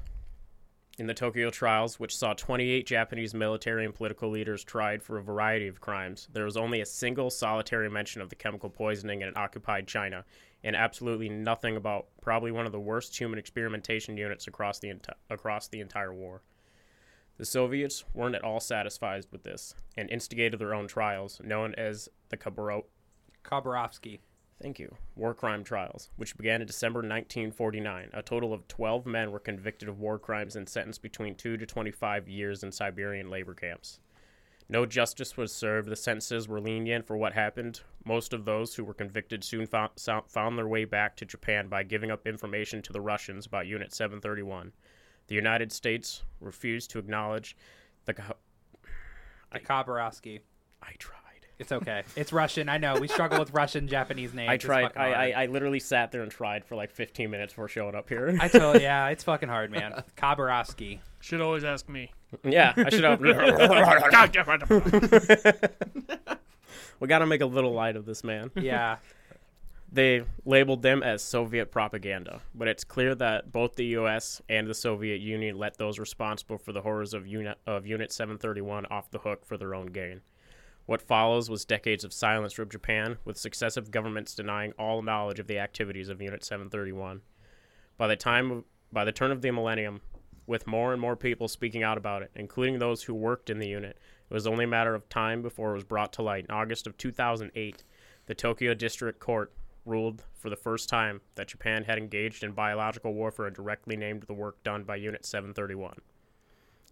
in the Tokyo trials, which saw 28 Japanese military and political leaders tried for a variety of crimes, there was only a single solitary mention of the chemical poisoning in occupied China, and absolutely nothing about probably one of the worst human experimentation units across the enti- across the entire war. The Soviets weren't at all satisfied with this and instigated their own trials, known as the Khabaro-. Thank you. War crime trials, which began in December 1949. A total of 12 men were convicted of war crimes and sentenced between 2 to 25 years in Siberian labor camps. No justice was served. The sentences were lenient for what happened. Most of those who were convicted soon found, found their way back to Japan by giving up information to the Russians about Unit 731. The United States refused to acknowledge the. The Khabarovsky. I tried. It's okay. It's Russian. I know. We struggle with Russian Japanese names. I tried. I. I, I literally sat there and tried for like 15 minutes before showing up here. I told [LAUGHS] yeah, it's fucking hard, man. [LAUGHS] Khabarovsky. Should always ask me. Yeah, I should have. God damn it. we got to make a little light of this man. Yeah. [LAUGHS] They labeled them as Soviet propaganda, but it's clear that both the U.S. and the Soviet Union let those responsible for the horrors of Unit, of Unit 731 off the hook for their own gain. What follows was decades of silence from Japan, with successive governments denying all knowledge of the activities of Unit 731. By the time by the turn of the millennium, with more and more people speaking out about it, including those who worked in the unit, it was only a matter of time before it was brought to light. In August of 2008, the Tokyo District Court ruled for the first time that Japan had engaged in biological warfare and directly named the work done by Unit 731.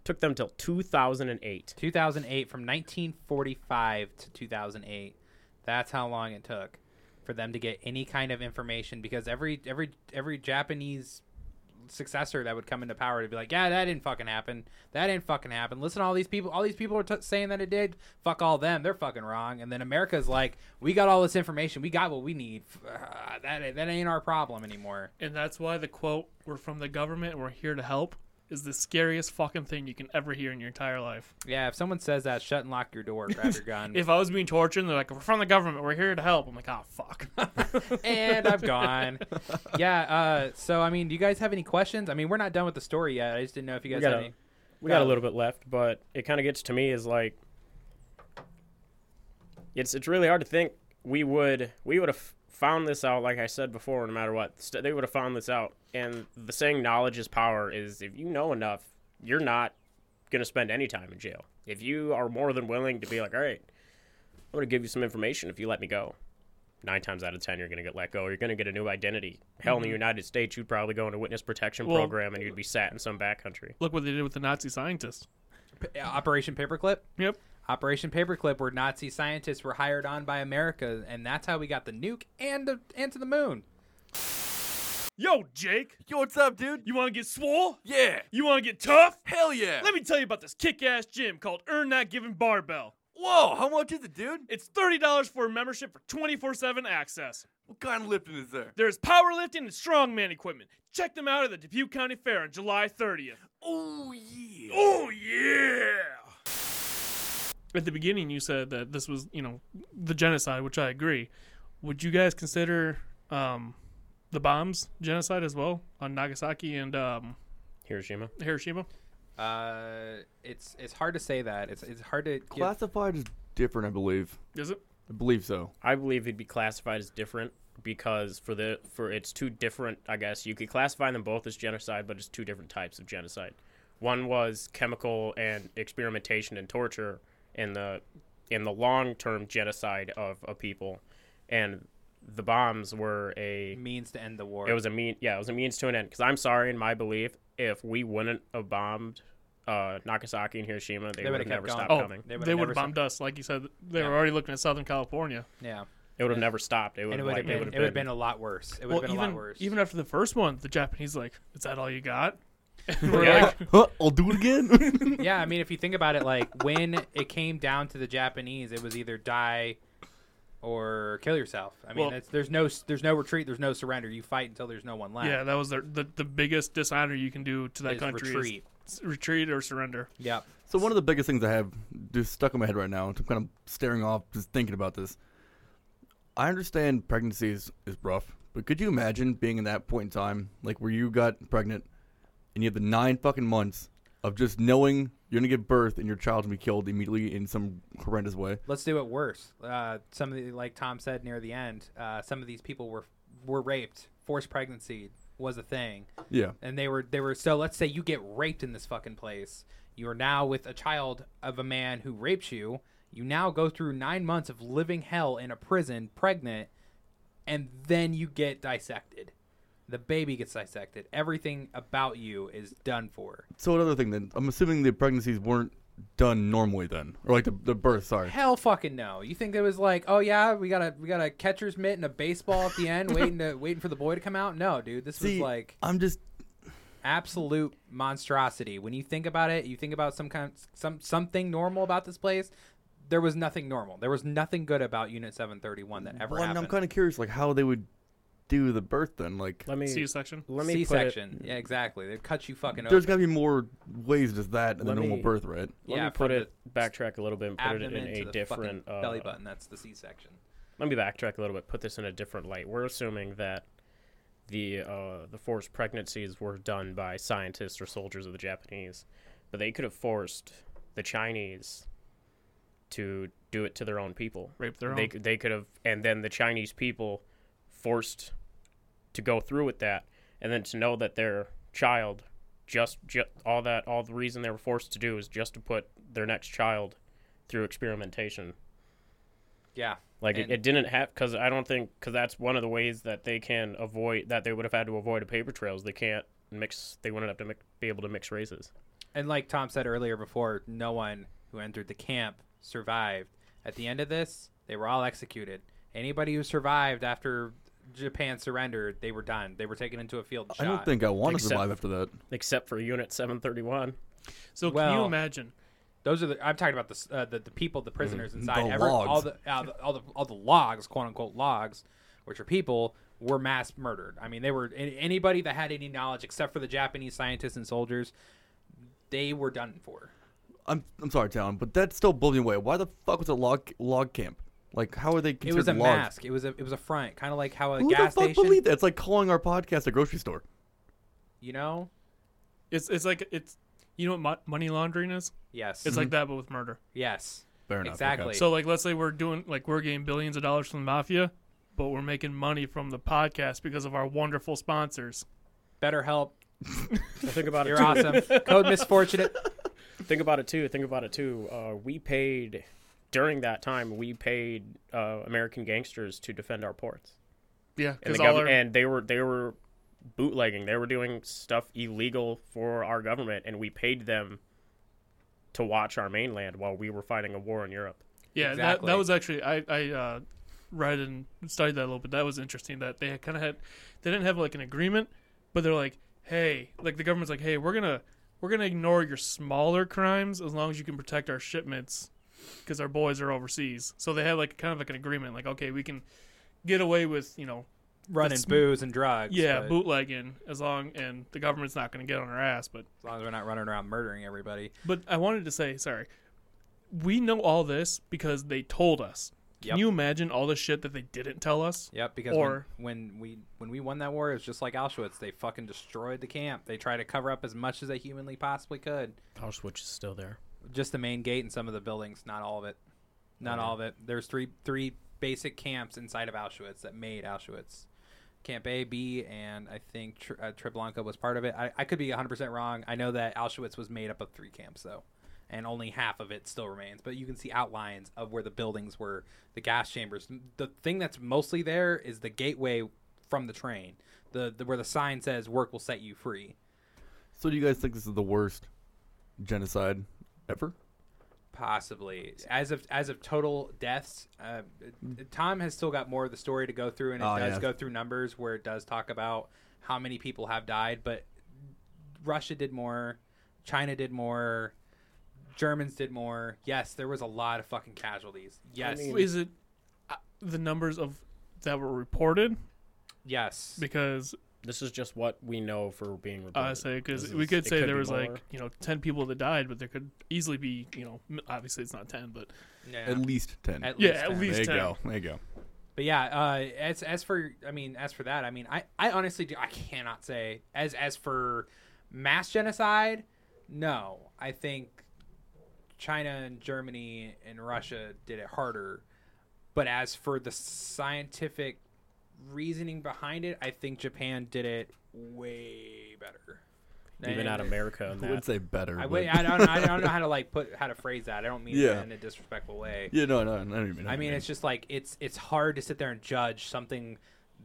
Took them till 2008. 2008 from 1945 to 2008. That's how long it took for them to get any kind of information because every every every Japanese successor that would come into power to be like, yeah, that didn't fucking happen. That didn't fucking happen. Listen, to all these people, all these people are t- saying that it did. Fuck all them. They're fucking wrong. And then America's like, we got all this information. We got what we need. Uh, that that ain't our problem anymore. And that's why the quote, we're from the government, we're here to help, is the scariest fucking thing you can ever hear in your entire life. Yeah, if someone says that, shut and lock your door. Grab your [LAUGHS] gun. If I was being tortured and they're like, we're from the government, we're here to help, I'm like, oh, fuck. [LAUGHS] and I've gone. [LAUGHS] Yeah. Uh, so, I mean, do you guys have any questions? I mean, we're not done with the story yet. I just didn't know if you guys got had a- any. We got a little bit left, but it kind of gets to me is like it's it's really hard to think we would we would have found this out like I said before no matter what St- they would have found this out and the saying knowledge is power is if you know enough you're not going to spend any time in jail if you are more than willing to be like all right I'm going to give you some information if you let me go nine times out of ten you're going to get let go you're going to get a new identity hell in the mm-hmm. United States you'd probably go into witness protection Well- program and you'd be sat in some backcountry Look what they did with the Nazi scientists. P- uh, Operation Paperclip. Yep. Operation Paperclip, where Nazi scientists were hired on by America, and that's how we got the nuke and the, and to the moon. Yo, Jake, Yo, what's up, dude? you want to get swole? Yeah. You want to get tough? Hell yeah. Let me tell you about this kick ass gym called Earn That Given Barbell. Whoa, how much is it, dude? It's $30 for a membership for 24 7 access. What kind of lifting is there? There's powerlifting and strongman equipment. Check them out at the Dubuque County Fair on July 30th. Oh, yeah. Oh, yeah! At the beginning, you said that this was, you know, the genocide, which I agree. Would you guys consider um, the bombs genocide as well on Nagasaki and um, Hiroshima Hiroshima? Uh, it's it's hard to say that. It's it's hard to give, Classified is different, I believe. Is it? I believe so. I believe it'd be classified as different because for the for it's two different. I guess you could classify them both as genocide, but it's two different types of genocide. One was chemical and experimentation and torture, in the in the long term genocide of a people, and the bombs were a means to end the war. it was a mean yeah it was a means to an end. Because I'm sorry, in my belief, if we wouldn't have bombed uh, Nagasaki and Hiroshima, they, They would would've never kept going. stopped Oh, coming. They they would've would never have bombed us. Like you said, they Yeah. were already looking at Southern California. yeah, It would have never stopped. It would have like, have been would've it would have been a lot worse. It would Well, have been even, a lot worse. even after the first one, the Japanese like, is that all you got? [LAUGHS] And Yeah. we're like, Huh, I'll do it again. [LAUGHS] yeah, I mean, if you think about it, like when it came down to the Japanese, it was either die or kill yourself. I mean, Well- it's, there's no there's no retreat, there's no surrender. You fight until there's no one left. yeah, that was their, the the biggest dishonor you can do to that Is country. retreat. s- retreat or surrender. Yep. so one of the biggest things I have just stuck in my head right now, I'm kind of staring off, just thinking about this. I understand pregnancy is, is rough, but could you imagine being in that point in time, like where you got pregnant and you have the nine fucking months of just knowing you're gonna give birth and your child's gonna be killed immediately in some horrendous way? Let's do it worse. Uh, some of the, like Tom said near the end, uh, some of these people were were raped. Forced pregnancy was a thing, Yeah. and they were they were. So let's say you get raped in this fucking place. You are now with a child of a man who raped you. You now go through nine months of living hell in a prison, pregnant, and then you get dissected. The baby gets dissected. Everything about you is done for. So another thing then, I'm assuming the pregnancies weren't done normally then, or like the the birth. Sorry. Hell fucking no. You think it was like, oh yeah, we got a we got a catcher's mitt and a baseball at the end, [LAUGHS] waiting to waiting for the boy to come out? No, dude, this See, was like I'm just absolute monstrosity. When you think about it, you think about some kind some something normal about this place. There was nothing normal. There was nothing good about Unit 731 that ever Well, happened. I'm kind of curious, like how they would do the birth then. Like, Let me C-section. let me put it- C-section. Yeah, exactly. They cut you fucking there's got to be more ways to that than a Let normal me- birth, right? Let Yeah, me put from it backtrack a little bit and put it Abdomen in to a the different fucking uh, belly button. That's the C-section. Let me backtrack a little bit. Put this in a different light. We're assuming that the uh, the forced pregnancies were done by scientists or soldiers of the Japanese, but they could have forced the Chinese to do it to their own people. Rape their own. They could- they could have, and then the Chinese people forced to go through with that, and then to know that their child just, just all that all the reason they were forced to do is just to put their next child through experimentation. Yeah. Like it, it didn't have because I don't think because that's one of the ways that they can avoid that they would have had to avoid a paper trails. They can't mix. They wouldn't have to mix, be able to mix races. And like Tom said earlier before, no one who entered the camp survived. At the end of this, they were all executed. Anybody who survived after Japan surrendered, they were done. They were taken into a field and I don't think I want to Except- survive after that. Except for Unit Seven Thirty One. So can you Well- imagine? those are the. I'm talking about the s- uh, the, the people, the prisoners inside. The Ever- all logs. the, all the all the all the logs, quote unquote logs, which are people, were mass murdered. I mean, they were a- anybody that had any knowledge, except for the Japanese scientists and soldiers, they were done for. I'm I'm sorry, Talon, but that still blows me away. Why the fuck was a log log camp? Like, how are they It was a logs? mask. It was a it was a front, kind of like how a Who gas the fuck station. believed that? It's like calling our podcast a grocery store. You know? It's it's like it's you know what mo- money laundering is? Yes. It's like that but with murder. yes. Fair enough. Exactly. okay. So like let's say we're doing like we're getting billions of dollars from the mafia, but we're making money from the podcast because of our wonderful sponsors. Better help. Think about it. You're too. awesome. Code misfortunate. [LAUGHS] Think about it too. Think about it too. Uh, we paid during that time. We paid uh, American gangsters to defend our ports, Yeah, and, the gov- our, and they were they were bootlegging. They were doing stuff illegal for our government, and we paid them to watch our mainland while we were fighting a war in Europe. yeah, that, that was actually I I uh, read and studied that a little bit. That was interesting that they kind of had they didn't have like an agreement, but they're like, hey, like the government's like, hey, we're gonna we're gonna ignore your smaller crimes as long as you can protect our shipments because our boys are overseas. So they had like kind of like an agreement, like okay, we can get away with you know Running It's- booze and drugs. yeah but bootlegging as long and the government's not gonna get on our ass, but As long as we're not running around murdering everybody. But I wanted to say, sorry, we know all this because they told us. Can Yep. you imagine all the shit that they didn't tell us? Yep, because Or- when, when we when we won that war, it was just like Auschwitz. They fucking destroyed the camp. They tried to cover up as much as they humanly possibly could. Auschwitz is still there. Just the main gate and some of the buildings, not all of it. Not all of it. There's three three basic camps inside of Auschwitz that made Auschwitz. Camp A, B, and I think Tr- uh, Treblinka was part of it. I, I could be 100% wrong. I know that Auschwitz was made up of three camps, though, and only half of it still remains. But you can see outlines of where the buildings were, the gas chambers. The thing that's mostly there is the gateway from the train, the, the where the sign says "Work will set you free." So do you guys think this is the worst genocide ever? Possibly, as of as of total deaths, uh, Tom has still got more of the story to go through, and it Oh, does yeah. go through numbers where it does talk about how many people have died. But Russia did more, China did more, Germans did more. Yes, there was a lot of fucking casualties. Yes, mean- Is it uh, the numbers of that were reported? yes, Because This is just what we know for being reported. I say because we could say could there was more. like you know ten people that died, but there could easily be you know obviously it's not ten, but yeah. At least ten. At yeah, least at 10. least there you go. There you go. But yeah, uh, as as for I mean, as for that, I mean, I, I honestly do I cannot say as as for mass genocide, no. I think China and Germany and Russia did it harder. But as for the scientific reasoning behind it, I think Japan did it way better. Even And- out America I would say better. I, but- I don't I don't know how to like put how to phrase that. I don't mean Yeah. that in a disrespectful way. Yeah, no, no, I don't even. I mean, it's just like it's it's hard to sit there and judge something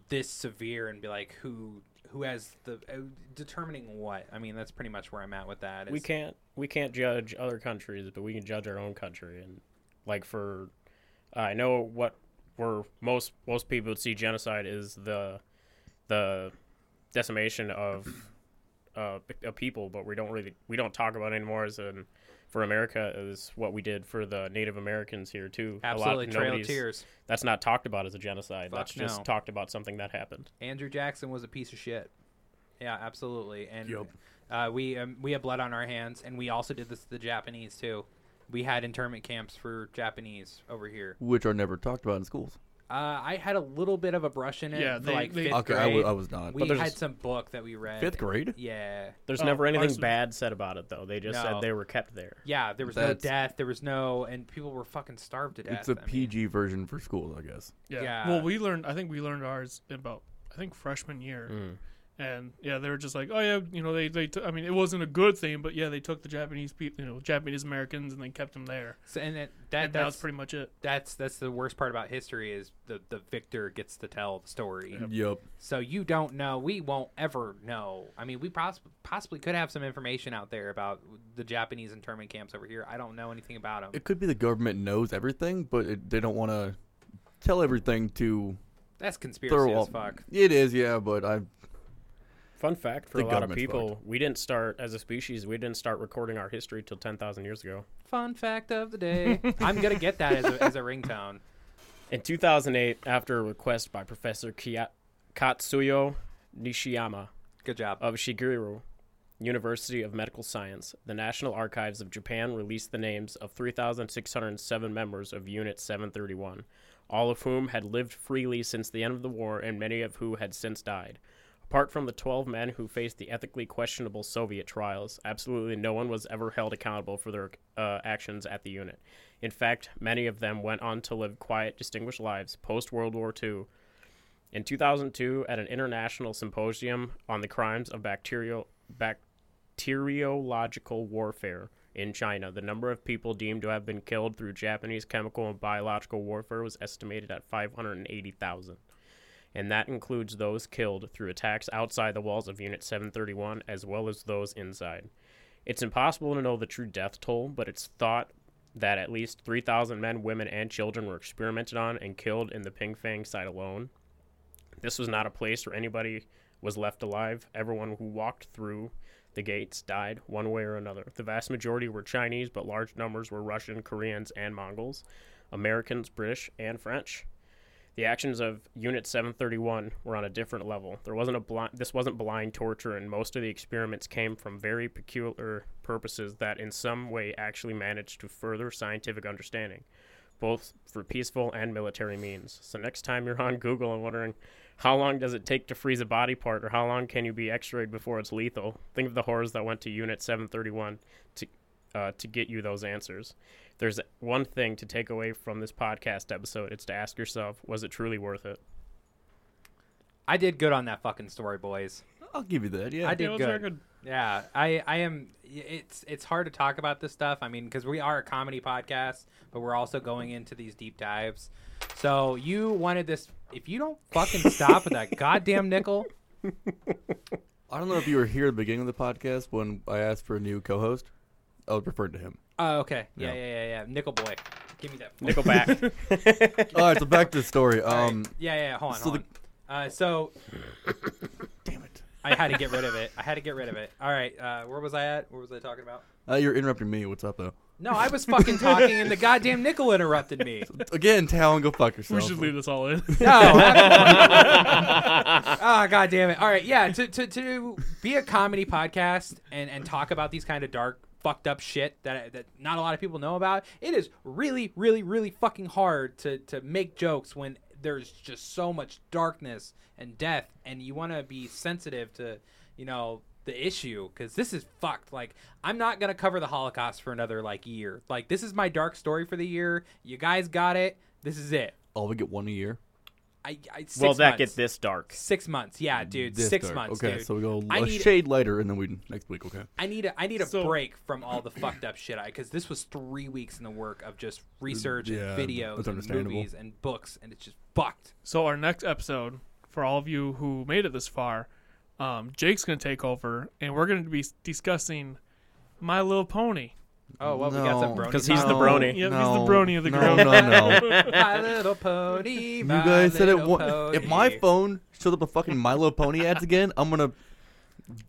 this severe and be like who who has the uh, determining what. I mean, that's pretty much where I'm at with that. we can't we can't judge other countries, but we can judge our own country. And like for, I know what where most most people would see genocide is the the decimation of uh, a people, but we don't really we don't talk about it anymore as in for America is what we did for the Native Americans here too. A lot- absolutely Trail of Tears. That's not talked about as a genocide. Fuck that's just talked about something that happened. Andrew Jackson was a piece of shit. Yeah, absolutely. And Yup. uh, we um, we have blood on our hands, and we also did this to the Japanese too. We had internment camps for Japanese over here. which are never talked about in schools. Uh, I had a little bit of a brush in it. Yeah, for they- like they- fifth Okay, I grade. wa- I was not. We But had some book that we read. Fifth grade. Yeah. There's Oh, never anything ours- bad said about it though. They just No. said they were kept there. Yeah, there was no death. There was no, and people were fucking starved to death. It's a I mean, PG version for schools, I guess. Yeah. Yeah. Well, we learned. I think we learned ours about. I think freshman year, Mm. And yeah, they were just like, oh yeah, you know, they they. T- I mean, it wasn't a good thing, but yeah, they took the Japanese people, you know, Japanese Americans, and they kept them there. So, and it, that and that was that's pretty much it. that's that's the worst part about history is the the victor gets to tell the story. Yup. So you don't know. We won't ever know. I mean, we poss- possibly could have some information out there about the Japanese internment camps over here. I don't know anything about them. It could be the government knows everything, but it, they don't want to tell everything to That's conspiracy as fuck. It is, yeah, but I Fun fact for The a lot of government's people, we didn't start as a species. We didn't start recording our history till ten thousand years ago. Fun fact of the day. [LAUGHS] I'm gonna get that as a, as a ringtone. In 2008, after a request by Professor Kia- Katsuyo Nishiyama Good job. of Shigeru University of Medical Science, the National Archives of Japan released the names of 3,607 members of Unit 731, all of whom had lived freely since the end of the war and many of who had since died. Apart from the 12 men who faced the ethically questionable Soviet trials, absolutely no one was ever held accountable for their uh, actions at the unit. In fact, many of them went on to live quiet, distinguished lives post World War II. In 2002, at an international symposium on the crimes of bacterial, bacteriological warfare in China, the number of people deemed to have been killed through Japanese chemical and biological warfare was estimated at 580,000 and that includes those killed through attacks outside the walls of Unit 731 as well as those inside. It's impossible to know the true death toll, but it's thought that at least 3,000 men, women, and children were experimented on and killed in the Pingfang site alone. This was not a place where anybody was left alive. Everyone who walked through the gates died one way or another. The vast majority were Chinese, but large numbers were Russian, Koreans, and Mongols, Americans, British, and French. The actions of Unit 731 were on a different level. There wasn't a this wasn't blind torture, and most of the experiments came from very peculiar purposes that, in some way, actually managed to further scientific understanding, both for peaceful and military means. So next time you're on Google and wondering how long does it take to freeze a body part, or how long can you be X-rayed before it's lethal, think of the horrors that went to Unit 731 to uh, to get you those answers. If there's one thing to take away from this podcast episode, it's to ask yourself, was it truly worth it? I did good on that fucking story, boys. I'll give you that. Yeah, I did it was good. good. Yeah, I I am. It's it's hard to talk about this stuff. I mean, because we are a comedy podcast, but we're also going into these deep dives. So you wanted this. If you don't fucking stop with that [LAUGHS] goddamn nickel, I don't know if you were here at the beginning of the podcast when I asked for a new co-host. I was referring to him. Oh, okay. Yeah, Yeah. yeah, yeah, yeah. Nickel boy. Give me that. Nickelback. [LAUGHS] [LAUGHS] All right, so back to the story. All right. Um, yeah, yeah, yeah. Hold on, so hold the- on. Uh, so [COUGHS] damn it. I had to get rid of it. I had to get rid of it. All right. Uh, where was I at? What was I talking about? Uh, you're interrupting me. What's up, though? No, I was fucking talking, and the goddamn nickel interrupted me. [LAUGHS] Again, Talon, go fuck yourself. We should leave this all in. No. Ah, god damn it. All right, yeah, to, to to be a comedy podcast and and talk about these kind of dark fucked up shit that that not a lot of people know about. It is really really really fucking hard to to make jokes when there's just so much darkness and death, and you want to be sensitive to, you know, the issue because this is fucked. Like, I'm not gonna cover the Holocaust for another like year. Like, this is my dark story for the year. You guys got it. This is it. Oh, we get one a year. I, I six Will that months. get this dark? Six months, yeah, dude. This six dark. months, Okay, dude. so we go I a need- shade lighter, and then we next week. Okay. I need a I need a So- break from all the fucked up shit I because this was three weeks in the work of just research Yeah, and videos and movies and books and it's just fucked. So our next episode, for all of you who made it this far, um, Jake's gonna take over, and we're gonna be discussing My Little Pony. Oh well, we got some No. brony 'Cause he's the time. brony. Yep, he's the no, brony of the no, group. No, no, [LAUGHS] [LAUGHS] My little pony. You my guys said it. little One, if my pony. phone shows up a fucking Milo Pony ads again, I'm gonna.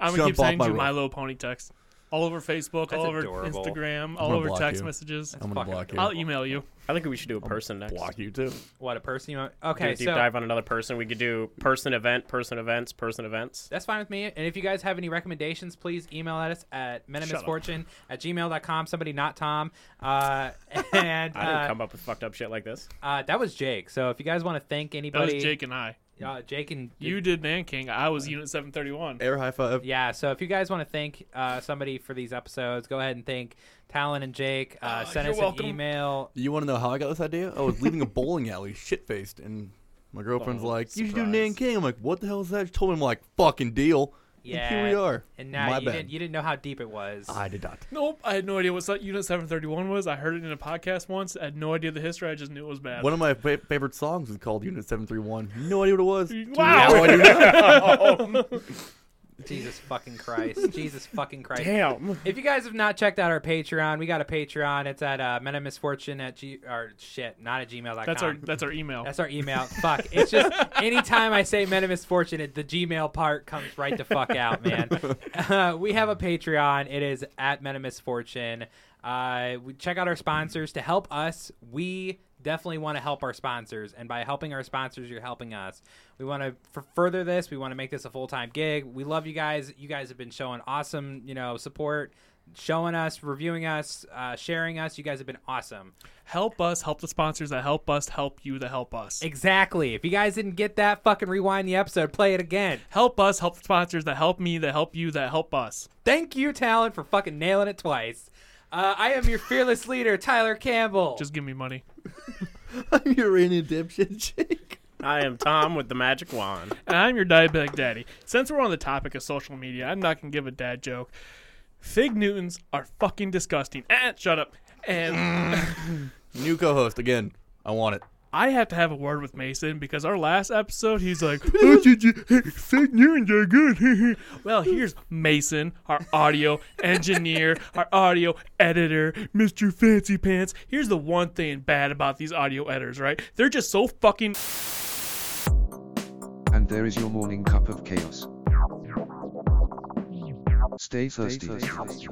I'm gonna Jump keep off sending my you roof. My Little Pony text all over Facebook, That's all over adorable. Instagram, all over block text you. messages. I'm gonna fucking block you. I'll email you. I think we should do a person next. block you too. what a person you want? Do Okay, a deep so dive on another person. We could do person event, person events, person events. That's fine with me. And if you guys have any recommendations, please email at us at Shut up. menofmisfortune at gmail.com. Somebody not Tom. Uh, [LAUGHS] and I didn't uh, come up with fucked up shit like this. uh, that was Jake. So if you guys want to thank That anybody, was Jake and I. uh, Jake and You did Nanking. I was Unit 731. Air high five. Yeah, so if you guys want to thank uh, somebody for these episodes, go ahead and thank Talon and Jake. Uh, Oh, send us welcome. an email. You want to know how I got this idea? I was leaving a bowling alley, shit faced, and my girlfriend's Oh, like, "You should do surprise. Nanking." I'm like, "What the hell is that?" She told me, I'm like, "Fucking deal." And Yeah, here we are. And now My you bad. didn't you didn't know how deep it was. I did not. Nope, I had no idea what that Unit 731 was. I heard it in a podcast once. I had no idea the history. I just knew it was bad. One of my fa- favorite songs is called Unit 731. No idea what it was. Wow. [LAUGHS] [LAUGHS] Now I do now. Jesus fucking Christ. [LAUGHS] Jesus fucking Christ. Damn. If you guys have not checked out our Patreon, we got a Patreon. It's at uh, Men of Misfortune at G or shit, not at gmail.com. That's our that's our email. That's our email. fuck. It's just [LAUGHS] anytime I say Men of Misfortune, it, the Gmail part comes right the fuck out, man. [LAUGHS] Uh, we have a Patreon. It is at Men of Misfortune. Uh, we check out our sponsors to help us. We definitely want to help our sponsors, and by helping our sponsors, you're helping us. We want to further this. We want to make this a full time gig. We love you guys. You guys have been showing awesome, you know, support. Showing us, reviewing us, uh, sharing us. You guys have been awesome. help us, help the sponsors that help us, help you that help us. Exactly. If you guys didn't get that, fucking rewind the episode, play it again. Help us, help the sponsors that help me, that help you, that help us. Thank you, Talon, for fucking nailing it twice. Uh, I am your fearless leader, Tyler Campbell. Just give me money. [LAUGHS] I'm your in dipshit Jake. I am Tom with the magic wand. And I'm your diabetic daddy. Since we're on the topic of social media, I'm not gonna give a dad joke. Fig Newtons are fucking disgusting. Eh, shut up. And New co-host again. I want it. I have to have a word with Mason because our last episode, he's like, oh, did you, hey, Fig Newtons are good. well, here's Mason, our audio engineer, our audio editor, Mr. Fancy Pants. Here's the one thing bad about these audio editors, right? They're just so fucking And there is your morning cup of chaos. Stay thirsty. Stay thirsty.